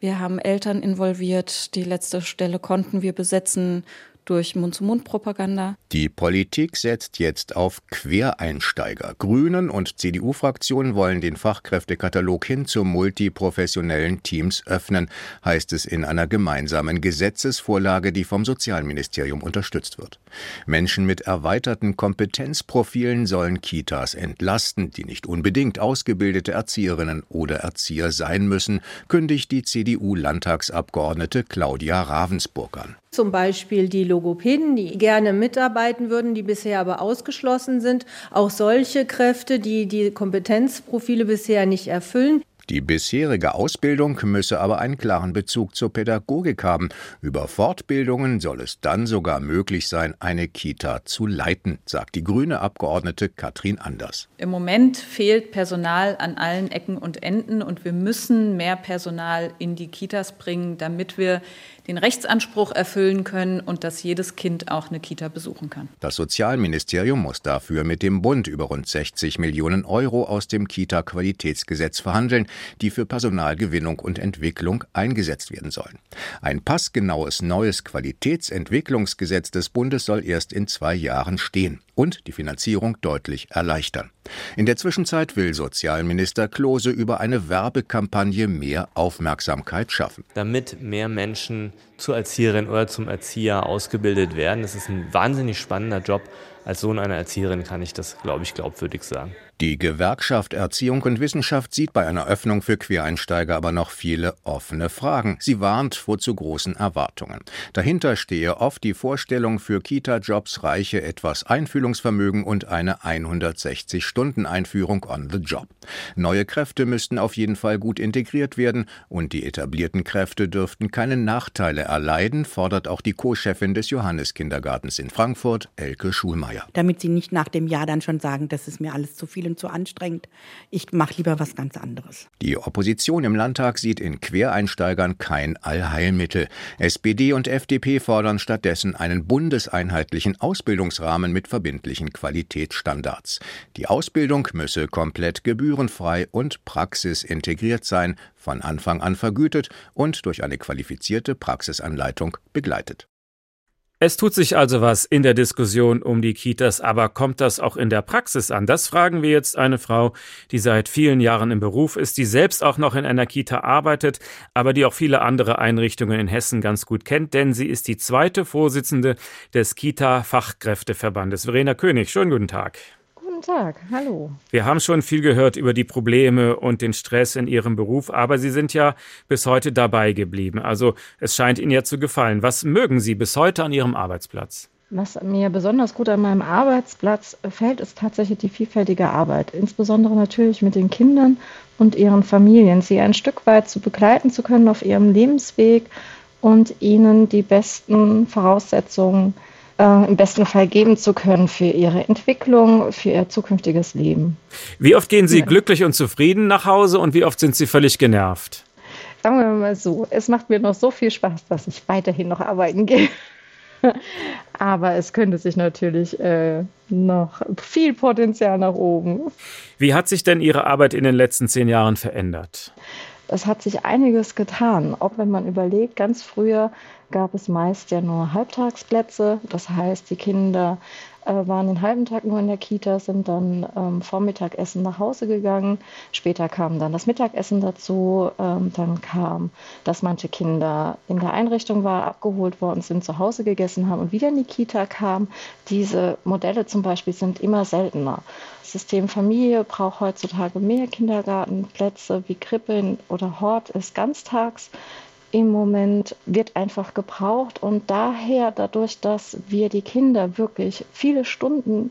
Wir haben Eltern involviert. Die letzte Stelle konnten wir besetzen durch Mund-zu-Mund-Propaganda. Die Politik setzt jetzt auf Quereinsteiger. Grünen und CDU-Fraktionen wollen den Fachkräftekatalog hin zu multiprofessionellen Teams öffnen, heißt es in einer gemeinsamen Gesetzesvorlage, die vom Sozialministerium unterstützt wird. Menschen mit erweiterten Kompetenzprofilen sollen Kitas entlasten, die nicht unbedingt ausgebildete Erzieherinnen oder Erzieher sein müssen, kündigt die CDU-Landtagsabgeordnete Claudia Ravensburg an. Zum Beispiel die Logopäden, die gerne mitarbeiten würden, die bisher aber ausgeschlossen sind. Auch solche Kräfte, die die Kompetenzprofile bisher nicht erfüllen. Die bisherige Ausbildung müsse aber einen klaren Bezug zur Pädagogik haben. Über Fortbildungen soll es dann sogar möglich sein, eine Kita zu leiten, sagt die grüne Abgeordnete Katrin Anders. Im Moment fehlt Personal an allen Ecken und Enden und wir müssen mehr Personal in die Kitas bringen, damit wir den Rechtsanspruch erfüllen können und dass jedes Kind auch eine Kita besuchen kann. Das Sozialministerium muss dafür mit dem Bund über rund 60 Millionen Euro aus dem Kita-Qualitätsgesetz verhandeln, die für Personalgewinnung und Entwicklung eingesetzt werden sollen. Ein passgenaues neues Qualitätsentwicklungsgesetz des Bundes soll erst in zwei Jahren stehen und die Finanzierung deutlich erleichtern. In der Zwischenzeit will Sozialminister Klose über eine Werbekampagne mehr Aufmerksamkeit schaffen. Damit mehr Menschen zur Erzieherin oder zum Erzieher ausgebildet werden, das ist ein wahnsinnig spannender Job. Als Sohn einer Erzieherin kann ich das, glaube ich, glaubwürdig sagen. Die Gewerkschaft Erziehung und Wissenschaft sieht bei einer Öffnung für Quereinsteiger aber noch viele offene Fragen. Sie warnt vor zu großen Erwartungen. Dahinter stehe oft die Vorstellung, für Kita-Jobs reiche etwas Einfühlungsvermögen und eine 160-Stunden-Einführung on the job. Neue Kräfte müssten auf jeden Fall gut integriert werden und die etablierten Kräfte dürften keine Nachteile erleiden, fordert auch die Co-Chefin des Johanneskindergartens in Frankfurt, Elke Schulmeier. Damit sie nicht nach dem Jahr dann schon sagen, das ist mir alles zu viel und zu anstrengend. Ich mache lieber was ganz anderes. Die Opposition im Landtag sieht in Quereinsteigern kein Allheilmittel. SPD und FDP fordern stattdessen einen bundeseinheitlichen Ausbildungsrahmen mit verbindlichen Qualitätsstandards. Die Ausbildung müsse komplett gebührenfrei und praxisintegriert sein, von Anfang an vergütet und durch eine qualifizierte Praxisanleitung begleitet. Es tut sich also was in der Diskussion um die Kitas, aber kommt das auch in der Praxis an? Das fragen wir jetzt eine Frau, die seit vielen Jahren im Beruf ist, die selbst auch noch in einer Kita arbeitet, aber die auch viele andere Einrichtungen in Hessen ganz gut kennt, denn sie ist die zweite Vorsitzende des Kita-Fachkräfteverbandes. Verena König, schönen guten Tag. Guten Tag, hallo. Wir haben schon viel gehört über die Probleme und den Stress in Ihrem Beruf, aber Sie sind ja bis heute dabei geblieben. Also es scheint Ihnen ja zu gefallen. Was mögen Sie bis heute an Ihrem Arbeitsplatz? Was mir besonders gut an meinem Arbeitsplatz fällt, ist tatsächlich die vielfältige Arbeit. Insbesondere natürlich mit den Kindern und ihren Familien. Sie ein Stück weit zu begleiten zu können auf ihrem Lebensweg und ihnen die besten Voraussetzungen äh, im besten Fall geben zu können für ihre Entwicklung, für ihr zukünftiges Leben. Wie oft gehen Sie ja. glücklich und zufrieden nach Hause und wie oft sind Sie völlig genervt? Sagen wir mal so, es macht mir noch so viel Spaß, dass ich weiterhin noch arbeiten [LAUGHS] gehe. Aber es könnte sich natürlich äh, noch viel Potenzial nach oben. Wie hat sich denn Ihre Arbeit in den letzten zehn Jahren verändert? Es hat sich einiges getan, auch wenn man überlegt, ganz früher gab es meist ja nur Halbtagsplätze. Das heißt, die Kinder waren den halben Tag nur in der Kita, sind dann ähm, vorm Mittagessen nach Hause gegangen. Später kam dann das Mittagessen dazu. Ähm, dann kam, dass manche Kinder in der Einrichtung waren, abgeholt worden sind, zu Hause gegessen haben und wieder in die Kita kamen. Diese Modelle zum Beispiel sind immer seltener. Das System Familie braucht heutzutage mehr Kindergartenplätze wie Krippe oder Hort ist ganztags im Moment wird einfach gebraucht und daher, dadurch, dass wir die Kinder wirklich viele Stunden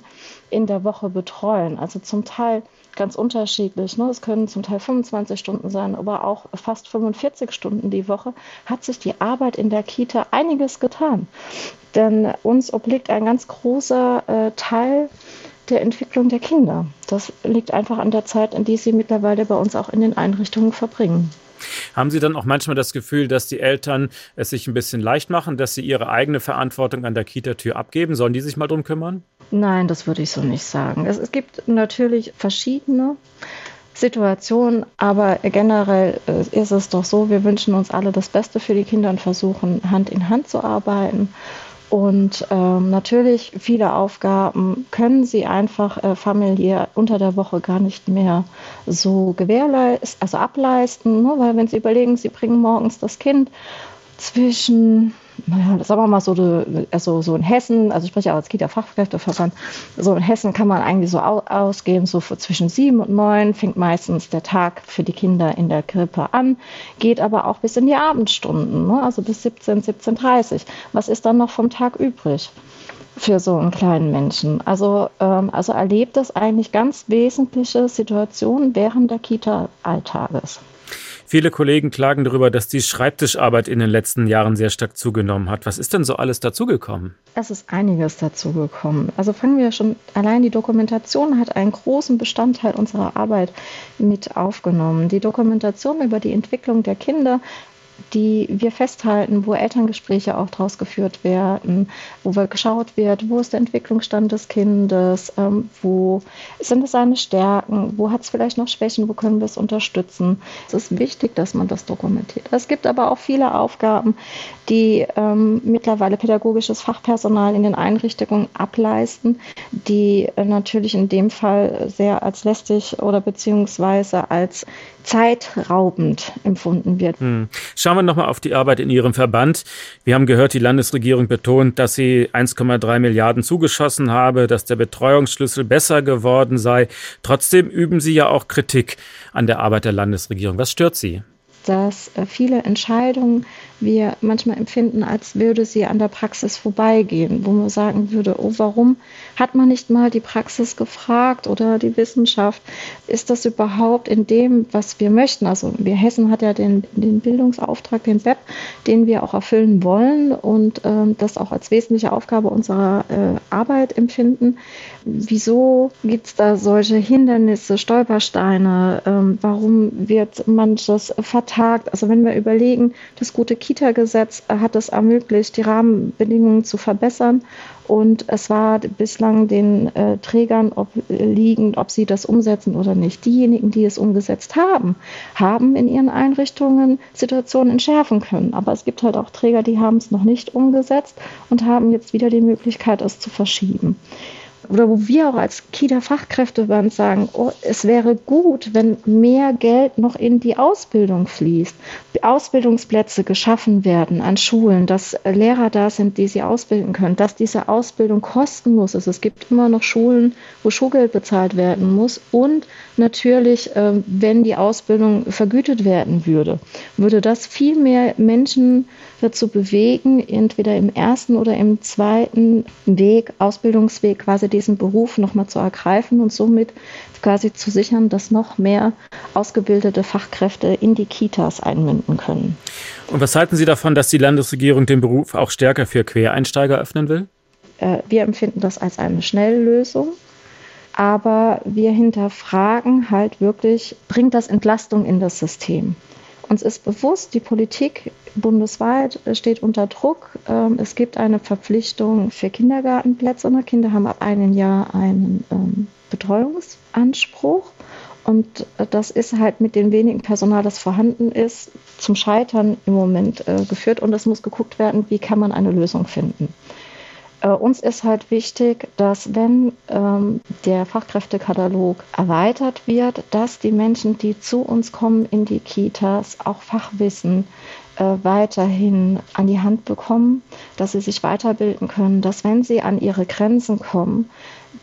in der Woche betreuen, also zum Teil ganz unterschiedlich, ne? es können zum Teil 25 Stunden sein, aber auch fast 45 Stunden die Woche, hat sich die Arbeit in der Kita einiges getan. Denn uns obliegt ein ganz großer äh, Teil der Entwicklung der Kinder. Das liegt einfach an der Zeit, in die sie mittlerweile bei uns auch in den Einrichtungen verbringen. Haben Sie dann auch manchmal das Gefühl, dass die Eltern es sich ein bisschen leicht machen, dass sie ihre eigene Verantwortung an der Kita-Tür abgeben? Sollen die sich mal drum kümmern? Nein, das würde ich so nicht sagen. Es, es gibt natürlich verschiedene Situationen, aber generell äh, ist es doch so, wir wünschen uns alle das Beste für die Kinder und versuchen Hand in Hand zu arbeiten. Und ähm, natürlich viele Aufgaben können sie einfach äh, familiär unter der Woche gar nicht mehr so gewährleisten, also ableisten, ne? weil wenn sie überlegen, sie bringen morgens das Kind zwischen sagen wir mal so, also so in Hessen, also ich spreche auch als Kita-Fachkräfteverband, so in Hessen kann man eigentlich so ausgehen, so zwischen sieben und neun fängt meistens der Tag für die Kinder in der Krippe an, geht aber auch bis in die Abendstunden, ne? also bis 17, 17.30 Was ist dann noch vom Tag übrig? für so einen kleinen Menschen. Also, ähm, also erlebt das eigentlich ganz wesentliche Situationen während der Kita-Alltages. Viele Kollegen klagen darüber, dass die Schreibtischarbeit in den letzten Jahren sehr stark zugenommen hat. Was ist denn so alles dazugekommen? Es ist einiges dazugekommen. Also fangen wir schon, allein die Dokumentation hat einen großen Bestandteil unserer Arbeit mit aufgenommen. Die Dokumentation über die Entwicklung der Kinder die wir festhalten, wo Elterngespräche auch draus geführt werden, wo geschaut wird, wo ist der Entwicklungsstand des Kindes, ähm, wo sind es seine Stärken, wo hat es vielleicht noch Schwächen, wo können wir es unterstützen. Es ist wichtig, dass man das dokumentiert. Es gibt aber auch viele Aufgaben, die ähm, mittlerweile pädagogisches Fachpersonal in den Einrichtungen ableisten, die äh, natürlich in dem Fall sehr als lästig oder beziehungsweise als zeitraubend empfunden wird. Hm. Schauen wir nochmal auf die Arbeit in Ihrem Verband. Wir haben gehört, die Landesregierung betont, dass sie 1,3 Milliarden zugeschossen habe, dass der Betreuungsschlüssel besser geworden sei. Trotzdem üben Sie ja auch Kritik an der Arbeit der Landesregierung. Was stört Sie? Dass äh, viele Entscheidungen wir manchmal empfinden, als würde sie an der Praxis vorbeigehen, wo man sagen würde, oh, warum hat man nicht mal die Praxis gefragt oder die Wissenschaft? Ist das überhaupt in dem, was wir möchten? Also wir Hessen hat ja den, den Bildungsauftrag, den BEP, den wir auch erfüllen wollen und ähm, das auch als wesentliche Aufgabe unserer äh, Arbeit empfinden. Wieso gibt es da solche Hindernisse, Stolpersteine? Ähm, warum wird manches verteilt? Getagt. Also wenn wir überlegen, das gute Kita-Gesetz hat es ermöglicht, die Rahmenbedingungen zu verbessern. Und es war bislang den äh, Trägern obliegend, ob sie das umsetzen oder nicht. Diejenigen, die es umgesetzt haben, haben in ihren Einrichtungen Situationen entschärfen können. Aber es gibt halt auch Träger, die haben es noch nicht umgesetzt und haben jetzt wieder die Möglichkeit, es zu verschieben oder wo wir auch als Kita-Fachkräfteband sagen, oh, es wäre gut, wenn mehr Geld noch in die Ausbildung fließt, Ausbildungsplätze geschaffen werden an Schulen, dass Lehrer da sind, die sie ausbilden können, dass diese Ausbildung kostenlos ist. Es gibt immer noch Schulen, wo Schulgeld bezahlt werden muss und natürlich, ähm, wenn die Ausbildung vergütet werden würde, würde das viel mehr Menschen dazu bewegen, entweder im ersten oder im zweiten Weg, Ausbildungsweg, quasi diesen Beruf nochmal zu ergreifen und somit quasi zu sichern, dass noch mehr ausgebildete Fachkräfte in die Kitas einmünden können. Und was halten Sie davon, dass die Landesregierung den Beruf auch stärker für Quereinsteiger öffnen will? Äh, wir empfinden das als eine Schnelllösung. Aber wir hinterfragen halt wirklich, bringt das Entlastung in das System? Uns ist bewusst, die Politik bundesweit steht unter Druck. Ähm, es gibt eine Verpflichtung für Kindergartenplätze. Kinder haben ab einem Jahr einen ähm, Betreuungsanspruch. Und äh, das ist halt mit dem wenigen Personal, das vorhanden ist, zum Scheitern im Moment äh, geführt. Und es muss geguckt werden, wie kann man eine Lösung finden. Äh, uns ist halt wichtig, dass wenn ähm, der Fachkräftekatalog erweitert wird, dass die Menschen, die zu uns kommen in die Kitas, auch Fachwissen äh, weiterhin an die Hand bekommen, dass sie sich weiterbilden können, dass wenn sie an ihre Grenzen kommen,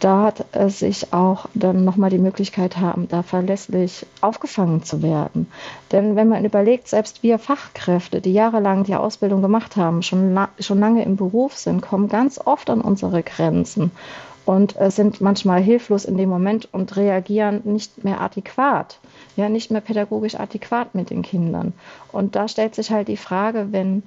dort äh, sich auch dann nochmal die Möglichkeit haben, da verlässlich aufgefangen zu werden. Denn wenn man überlegt, selbst wir Fachkräfte, die jahrelang die Ausbildung gemacht haben, schon, schon lange im Beruf sind, kommen ganz oft an unsere Grenzen und äh, sind manchmal hilflos in dem Moment und reagieren nicht mehr adäquat, ja, nicht mehr pädagogisch adäquat mit den Kindern. Und da stellt sich halt die Frage, wenn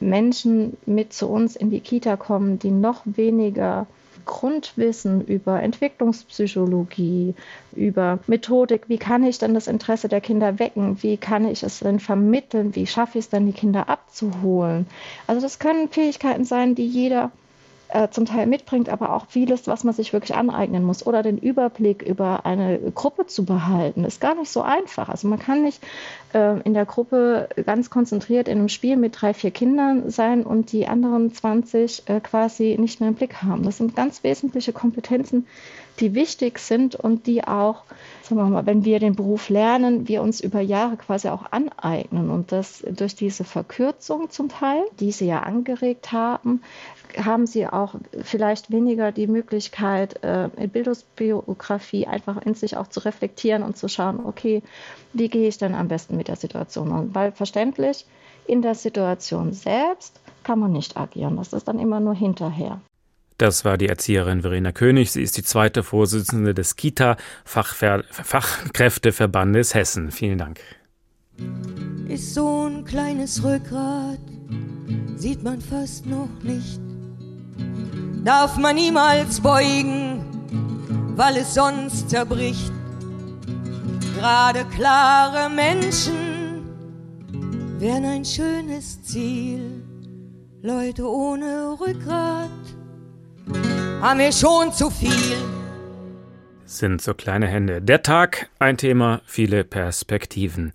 Menschen mit zu uns in die Kita kommen, die noch weniger Grundwissen über Entwicklungspsychologie, über Methodik, wie kann ich denn das Interesse der Kinder wecken, wie kann ich es denn vermitteln, wie schaffe ich es dann, die Kinder abzuholen. Also das können Fähigkeiten sein, die jeder äh, zum Teil mitbringt, aber auch vieles, was man sich wirklich aneignen muss. Oder den Überblick über eine Gruppe zu behalten, ist gar nicht so einfach. Also man kann nicht äh, in der Gruppe ganz konzentriert in einem Spiel mit drei, vier Kindern sein und die anderen 20 äh, quasi nicht mehr im Blick haben. Das sind ganz wesentliche Kompetenzen, die wichtig sind und die auch, sagen wir mal, wenn wir den Beruf lernen, wir uns über Jahre quasi auch aneignen. Und das durch diese Verkürzung zum Teil, die sie ja angeregt haben, haben sie auch vielleicht weniger die Möglichkeit, äh, in Bildungsbiografie einfach in sich auch zu reflektieren und zu schauen, okay, wie gehe ich denn am besten mit der Situation um? Weil verständlich, in der Situation selbst kann man nicht agieren. Das ist dann immer nur hinterher. Das war die Erzieherin Verena König. Sie ist die zweite Vorsitzende des Kita-Fachkräfteverbandes Hessen. Vielen Dank. Ist so ein kleines Rückgrat, sieht man fast noch nicht darf man niemals beugen, weil es sonst zerbricht. Gerade klare Menschen wären ein schönes Ziel. Leute ohne Rückgrat haben wir schon zu viel sind so kleine Hände. Der Tag, ein Thema, viele Perspektiven.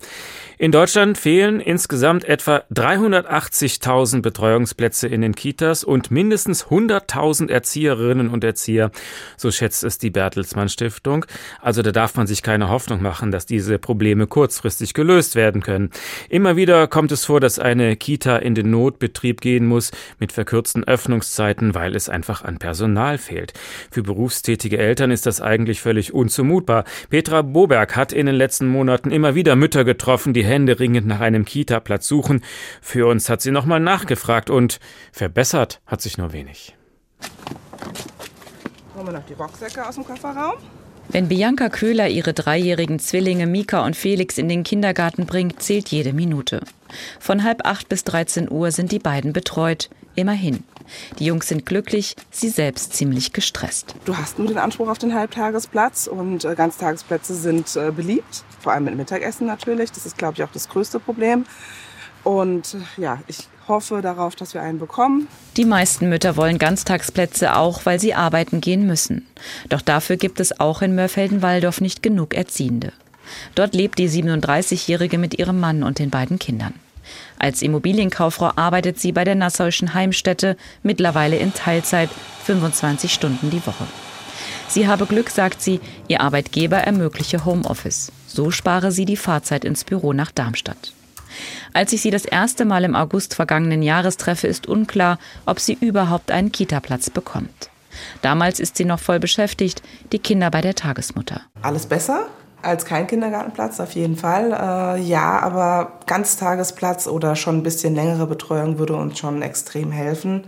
In Deutschland fehlen insgesamt etwa 380.000 Betreuungsplätze in den Kitas und mindestens 100.000 Erzieherinnen und Erzieher, so schätzt es die Bertelsmann Stiftung. Also da darf man sich keine Hoffnung machen, dass diese Probleme kurzfristig gelöst werden können. Immer wieder kommt es vor, dass eine Kita in den Notbetrieb gehen muss mit verkürzten Öffnungszeiten, weil es einfach an Personal fehlt. Für berufstätige Eltern ist das eigentlich völlig unzumutbar. Petra Boberg hat in den letzten Monaten immer wieder Mütter getroffen, die händeringend nach einem Kita-Platz suchen. Für uns hat sie nochmal nachgefragt und verbessert hat sich nur wenig. Holen wir noch die Boxsäcke aus dem Kofferraum. Wenn Bianca Köhler ihre dreijährigen Zwillinge Mika und Felix in den Kindergarten bringt, zählt jede Minute. Von halb acht bis 13 Uhr sind die beiden betreut. Immerhin. Die Jungs sind glücklich, sie selbst ziemlich gestresst. Du hast nur den Anspruch auf den Halbtagesplatz und äh, Ganztagesplätze sind äh, beliebt, vor allem mit Mittagessen natürlich. Das ist, glaube ich, auch das größte Problem. Und äh, ja, ich hoffe darauf, dass wir einen bekommen. Die meisten Mütter wollen Ganztagsplätze auch, weil sie arbeiten gehen müssen. Doch dafür gibt es auch in Mörfelden-Walldorf nicht genug Erziehende. Dort lebt die 37-Jährige mit ihrem Mann und den beiden Kindern. Als Immobilienkauffrau arbeitet sie bei der Nassauischen Heimstätte mittlerweile in Teilzeit 25 Stunden die Woche. Sie habe Glück, sagt sie, ihr Arbeitgeber ermögliche Homeoffice. So spare sie die Fahrzeit ins Büro nach Darmstadt. Als ich sie das erste Mal im August vergangenen Jahres treffe, ist unklar, ob sie überhaupt einen Kitaplatz bekommt. Damals ist sie noch voll beschäftigt, die Kinder bei der Tagesmutter. Alles besser als kein Kindergartenplatz, auf jeden Fall. Äh, ja, aber Ganztagesplatz oder schon ein bisschen längere Betreuung würde uns schon extrem helfen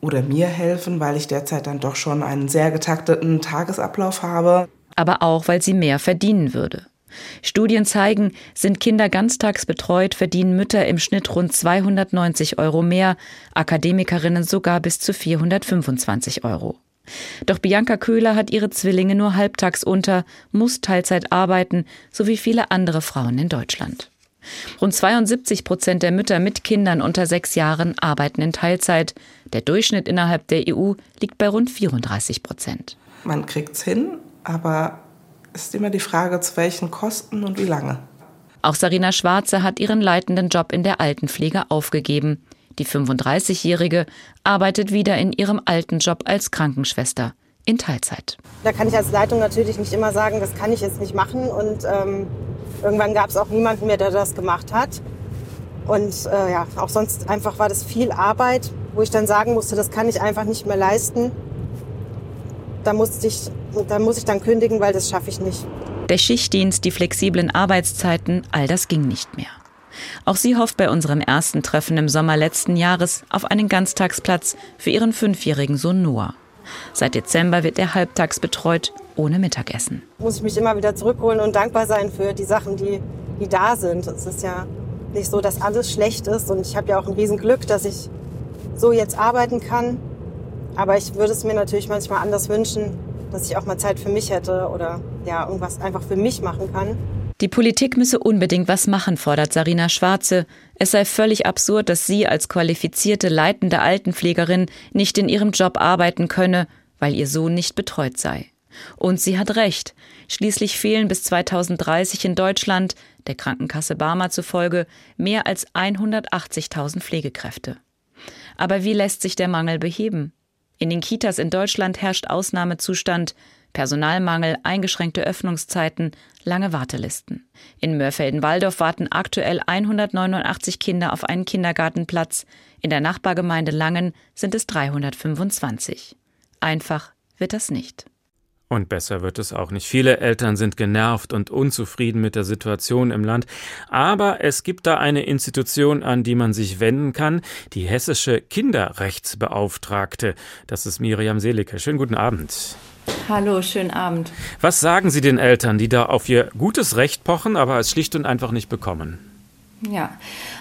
oder mir helfen, weil ich derzeit dann doch schon einen sehr getakteten Tagesablauf habe. Aber auch, weil sie mehr verdienen würde. Studien zeigen, sind Kinder ganztags betreut, verdienen Mütter im Schnitt rund 290 Euro mehr, Akademikerinnen sogar bis zu 425 Euro. Doch Bianca Köhler hat ihre Zwillinge nur halbtags unter, muss Teilzeit arbeiten, so wie viele andere Frauen in Deutschland. Rund 72 Prozent der Mütter mit Kindern unter sechs Jahren arbeiten in Teilzeit. Der Durchschnitt innerhalb der EU liegt bei rund 34 Prozent. Man kriegt's hin, aber ist immer die Frage, zu welchen Kosten und wie lange. Auch Sarina Schwarze hat ihren leitenden Job in der Altenpflege aufgegeben. Die 35-Jährige arbeitet wieder in ihrem alten Job als Krankenschwester in Teilzeit. Da kann ich als Leitung natürlich nicht immer sagen, das kann ich jetzt nicht machen. Und ähm, irgendwann gab es auch niemanden mehr, der das gemacht hat. Und äh, ja, auch sonst einfach war das viel Arbeit, wo ich dann sagen musste, das kann ich einfach nicht mehr leisten. Da musste ich da muss ich dann kündigen, weil das schaffe ich nicht. Der Schichtdienst, die flexiblen Arbeitszeiten, all das ging nicht mehr. Auch sie hofft bei unserem ersten Treffen im Sommer letzten Jahres auf einen Ganztagsplatz für ihren fünfjährigen Sohn Noah. Seit Dezember wird er halbtags betreut, ohne Mittagessen. Muss ich mich immer wieder zurückholen und dankbar sein für die Sachen, die, die da sind. Es ist ja nicht so, dass alles schlecht ist und ich habe ja auch ein Riesenglück, dass ich so jetzt arbeiten kann. Aber ich würde es mir natürlich manchmal anders wünschen, dass ich auch mal Zeit für mich hätte oder ja, irgendwas einfach für mich machen kann. Die Politik müsse unbedingt was machen, fordert Sarina Schwarze. Es sei völlig absurd, dass sie als qualifizierte leitende Altenpflegerin nicht in ihrem Job arbeiten könne, weil ihr Sohn nicht betreut sei. Und sie hat recht. Schließlich fehlen bis 2030 in Deutschland, der Krankenkasse Barmer zufolge, mehr als 180.000 Pflegekräfte. Aber wie lässt sich der Mangel beheben? In den Kitas in Deutschland herrscht Ausnahmezustand, Personalmangel, eingeschränkte Öffnungszeiten, lange Wartelisten. In Mörfelden-Walldorf warten aktuell 189 Kinder auf einen Kindergartenplatz. In der Nachbargemeinde Langen sind es 325. Einfach wird das nicht. Und besser wird es auch nicht. Viele Eltern sind genervt und unzufrieden mit der Situation im Land. Aber es gibt da eine Institution, an die man sich wenden kann, die hessische Kinderrechtsbeauftragte. Das ist Miriam Seelicke. Schönen guten Abend. Hallo, schönen Abend. Was sagen Sie den Eltern, die da auf ihr gutes Recht pochen, aber es schlicht und einfach nicht bekommen? Ja,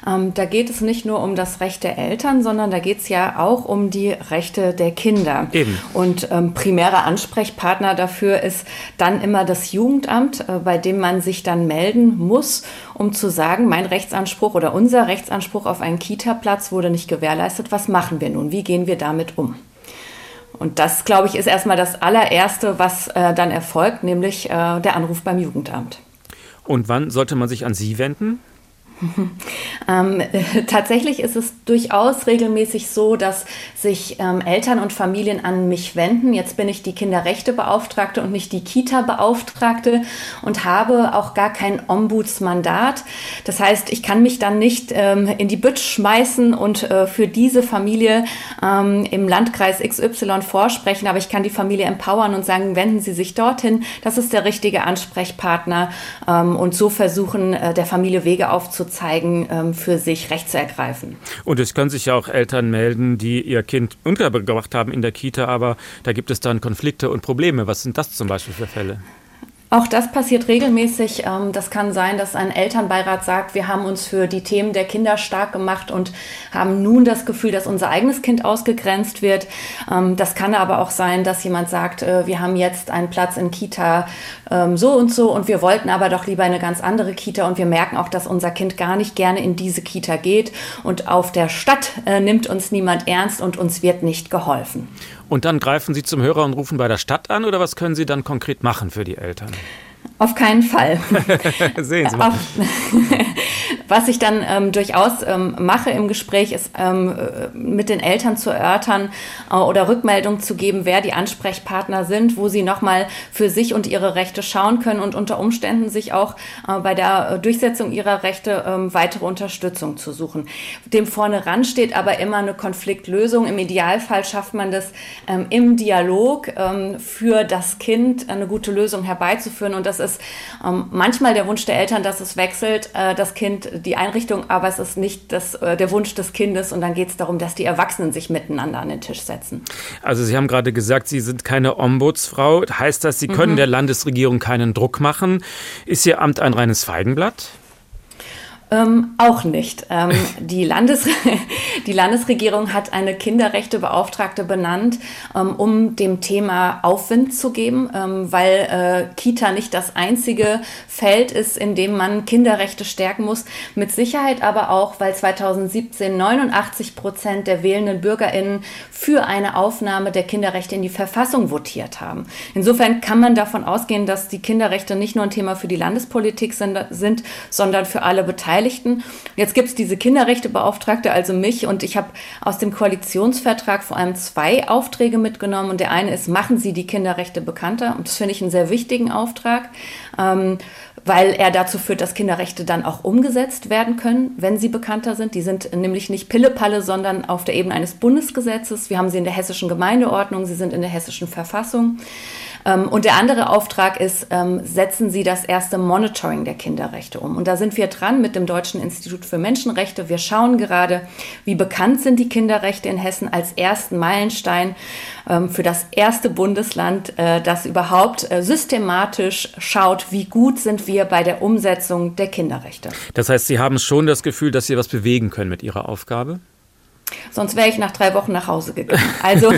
ähm, da geht es nicht nur um das Recht der Eltern, sondern da geht es ja auch um die Rechte der Kinder. Eben. Und ähm, primärer Ansprechpartner dafür ist dann immer das Jugendamt, äh, bei dem man sich dann melden muss, um zu sagen, mein Rechtsanspruch oder unser Rechtsanspruch auf einen Kita-Platz wurde nicht gewährleistet. Was machen wir nun? Wie gehen wir damit um? Und das, glaube ich, ist erstmal das allererste, was äh, dann erfolgt, nämlich äh, der Anruf beim Jugendamt. Und wann sollte man sich an Sie wenden? [LAUGHS] Ähm, [LAUGHS] tatsächlich ist es durchaus regelmäßig so, dass sich ähm, Eltern und Familien an mich wenden. Jetzt bin ich die Kinderrechtebeauftragte und nicht die Kita-Beauftragte und habe auch gar kein Ombudsmandat. Das heißt, ich kann mich dann nicht ähm, in die Bütt schmeißen und äh, für diese Familie ähm, im Landkreis XY vorsprechen, aber ich kann die Familie empowern und sagen, wenden Sie sich dorthin. Das ist der richtige Ansprechpartner ähm, und so versuchen, äh, der Familie Wege aufzuzeigen zeigen, ähm, für sich Recht zu ergreifen. Und es können sich ja auch Eltern melden, die ihr Kind untergebracht haben in der Kita, aber da gibt es dann Konflikte und Probleme. Was sind das zum Beispiel für Fälle? Auch das passiert regelmäßig. Ähm, das kann sein, dass ein Elternbeirat sagt, wir haben uns für die Themen der Kinder stark gemacht und haben nun das Gefühl, dass unser eigenes Kind ausgegrenzt wird. Ähm, das kann aber auch sein, dass jemand sagt, äh, wir haben jetzt einen Platz in Kita ähm, so und so und wir wollten aber doch lieber eine ganz andere Kita und wir merken auch, dass unser Kind gar nicht gerne in diese Kita geht und auf der Stadt äh, nimmt uns niemand ernst und uns wird nicht geholfen. Und dann greifen Sie zum Hörer und rufen bei der Stadt an oder was können Sie dann konkret machen für die Eltern? Auf keinen Fall. [LAUGHS] Sehen Sie mal. [LAUGHS] Was ich dann ähm, durchaus ähm, mache im Gespräch, ist ähm, äh, mit den Eltern zu erörtern äh, oder Rückmeldung zu geben, wer die Ansprechpartner sind, wo sie nochmal für sich und ihre Rechte schauen können und unter Umständen sich auch äh, bei der äh, Durchsetzung ihrer Rechte ähm, weitere Unterstützung zu suchen. Dem vorne ran steht aber immer eine Konfliktlösung. Im Idealfall schafft man das ähm, im Dialog ähm, für das Kind eine gute Lösung herbeizuführen und das ist ist ähm, manchmal der Wunsch der Eltern, dass es wechselt, äh, das Kind, die Einrichtung, aber es ist nicht das, äh, der Wunsch des Kindes und dann geht es darum, dass die Erwachsenen sich miteinander an den Tisch setzen. Also Sie haben gerade gesagt, Sie sind keine Ombudsfrau. Heißt das, Sie können mhm. der Landesregierung keinen Druck machen? Ist Ihr Amt ein reines Feigenblatt? Ähm, auch nicht. Ähm, [LAUGHS] die, Landes [LAUGHS] die Landesregierung hat eine Kinderrechtebeauftragte benannt, ähm, um dem Thema Aufwind zu geben, ähm, weil äh, Kita nicht das einzige Feld ist, in dem man Kinderrechte stärken muss. Mit Sicherheit aber auch, weil 2017 89 Prozent der wählenden BürgerInnen für eine Aufnahme der Kinderrechte in die Verfassung votiert haben. Insofern kann man davon ausgehen, dass die Kinderrechte nicht nur ein Thema für die Landespolitik sind, sind sondern für alle Beteiligten. Beteiligten. Jetzt gibt es diese Kinderrechtebeauftragte, also mich, und ich habe aus dem Koalitionsvertrag vor allem zwei Aufträge mitgenommen. Und der eine ist, machen Sie die Kinderrechte bekannter. Und das finde ich einen sehr wichtigen Auftrag. Ähm, weil er dazu führt, dass Kinderrechte dann auch umgesetzt werden können, wenn sie bekannter sind. Die sind nämlich nicht Pillepalle, sondern auf der Ebene eines Bundesgesetzes. Wir haben sie in der hessischen Gemeindeordnung, sie sind in der hessischen Verfassung. Ähm, und der andere Auftrag ist, ähm, setzen Sie das erste Monitoring der Kinderrechte um. Und da sind wir dran mit dem Deutschen Institut für Menschenrechte. Wir schauen gerade, wie bekannt sind die Kinderrechte in Hessen als ersten Meilenstein ähm, für das erste Bundesland, äh, das überhaupt äh, systematisch schaut, wie gut sind wir bei der Umsetzung der Kinderrechte. Das heißt, Sie haben schon das Gefühl, dass Sie was bewegen können mit Ihrer Aufgabe? Sonst wäre ich nach drei Wochen nach Hause gegangen. Also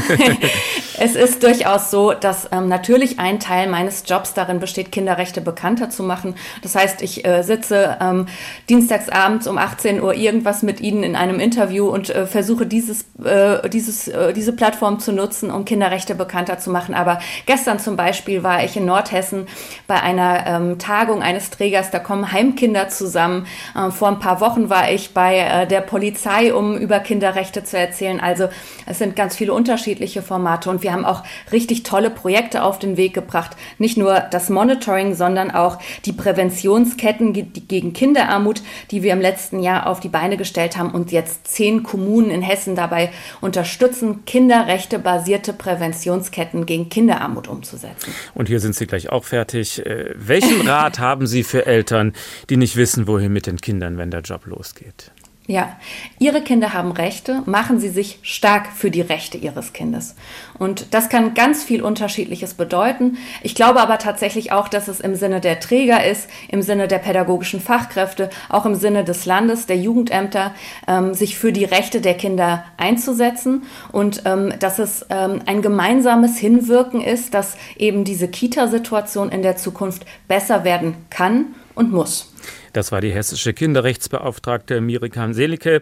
[LAUGHS] es ist durchaus so, dass ähm, natürlich ein Teil meines Jobs darin besteht, Kinderrechte bekannter zu machen. Das heißt, ich äh, sitze ähm, dienstagsabends um 18 Uhr irgendwas mit Ihnen in einem Interview und äh, versuche dieses, äh, dieses, äh, diese Plattform zu nutzen, um Kinderrechte bekannter zu machen. Aber gestern zum Beispiel war ich in Nordhessen bei einer ähm, Tagung eines Trägers, da kommen Heimkinder zusammen. Ähm, vor ein paar Wochen war ich bei äh, der Polizei, um über Kinderrechte Kinderrechte zu erzählen. Also es sind ganz viele unterschiedliche Formate und wir haben auch richtig tolle Projekte auf den Weg gebracht. Nicht nur das Monitoring, sondern auch die Präventionsketten gegen Kinderarmut, die wir im letzten Jahr auf die Beine gestellt haben und jetzt zehn Kommunen in Hessen dabei unterstützen, kinderrechtebasierte Präventionsketten gegen Kinderarmut umzusetzen. Und hier sind Sie gleich auch fertig. Äh, welchen Rat [LAUGHS] haben Sie für Eltern, die nicht wissen, wohin mit den Kindern, wenn der Job losgeht? Ja, Ihre Kinder haben Rechte, machen Sie sich stark für die Rechte Ihres Kindes. Und das kann ganz viel Unterschiedliches bedeuten. Ich glaube aber tatsächlich auch, dass es im Sinne der Träger ist, im Sinne der pädagogischen Fachkräfte, auch im Sinne des Landes, der Jugendämter, ähm, sich für die Rechte der Kinder einzusetzen und ähm, dass es ähm, ein gemeinsames Hinwirken ist, dass eben diese Kita-Situation in der Zukunft besser werden kann und muss. Das war die hessische Kinderrechtsbeauftragte Mirikan Selike.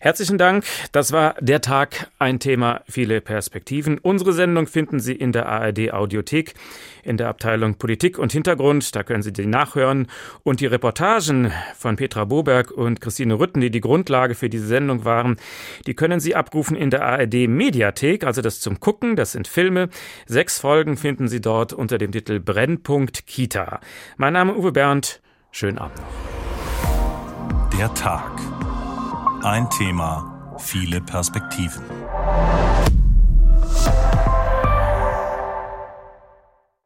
Herzlichen Dank. Das war der Tag, ein Thema, viele Perspektiven. Unsere Sendung finden Sie in der ARD Audiothek in der Abteilung Politik und Hintergrund. Da können Sie die nachhören. Und die Reportagen von Petra Boberg und Christine Rütten, die die Grundlage für diese Sendung waren, die können Sie abrufen in der ARD Mediathek. Also das zum Gucken, das sind Filme. Sechs Folgen finden Sie dort unter dem Titel Brennpunkt Kita. Mein Name Uwe Bernd. Schönen Abend noch. Der Tag. Ein Thema, viele Perspektiven.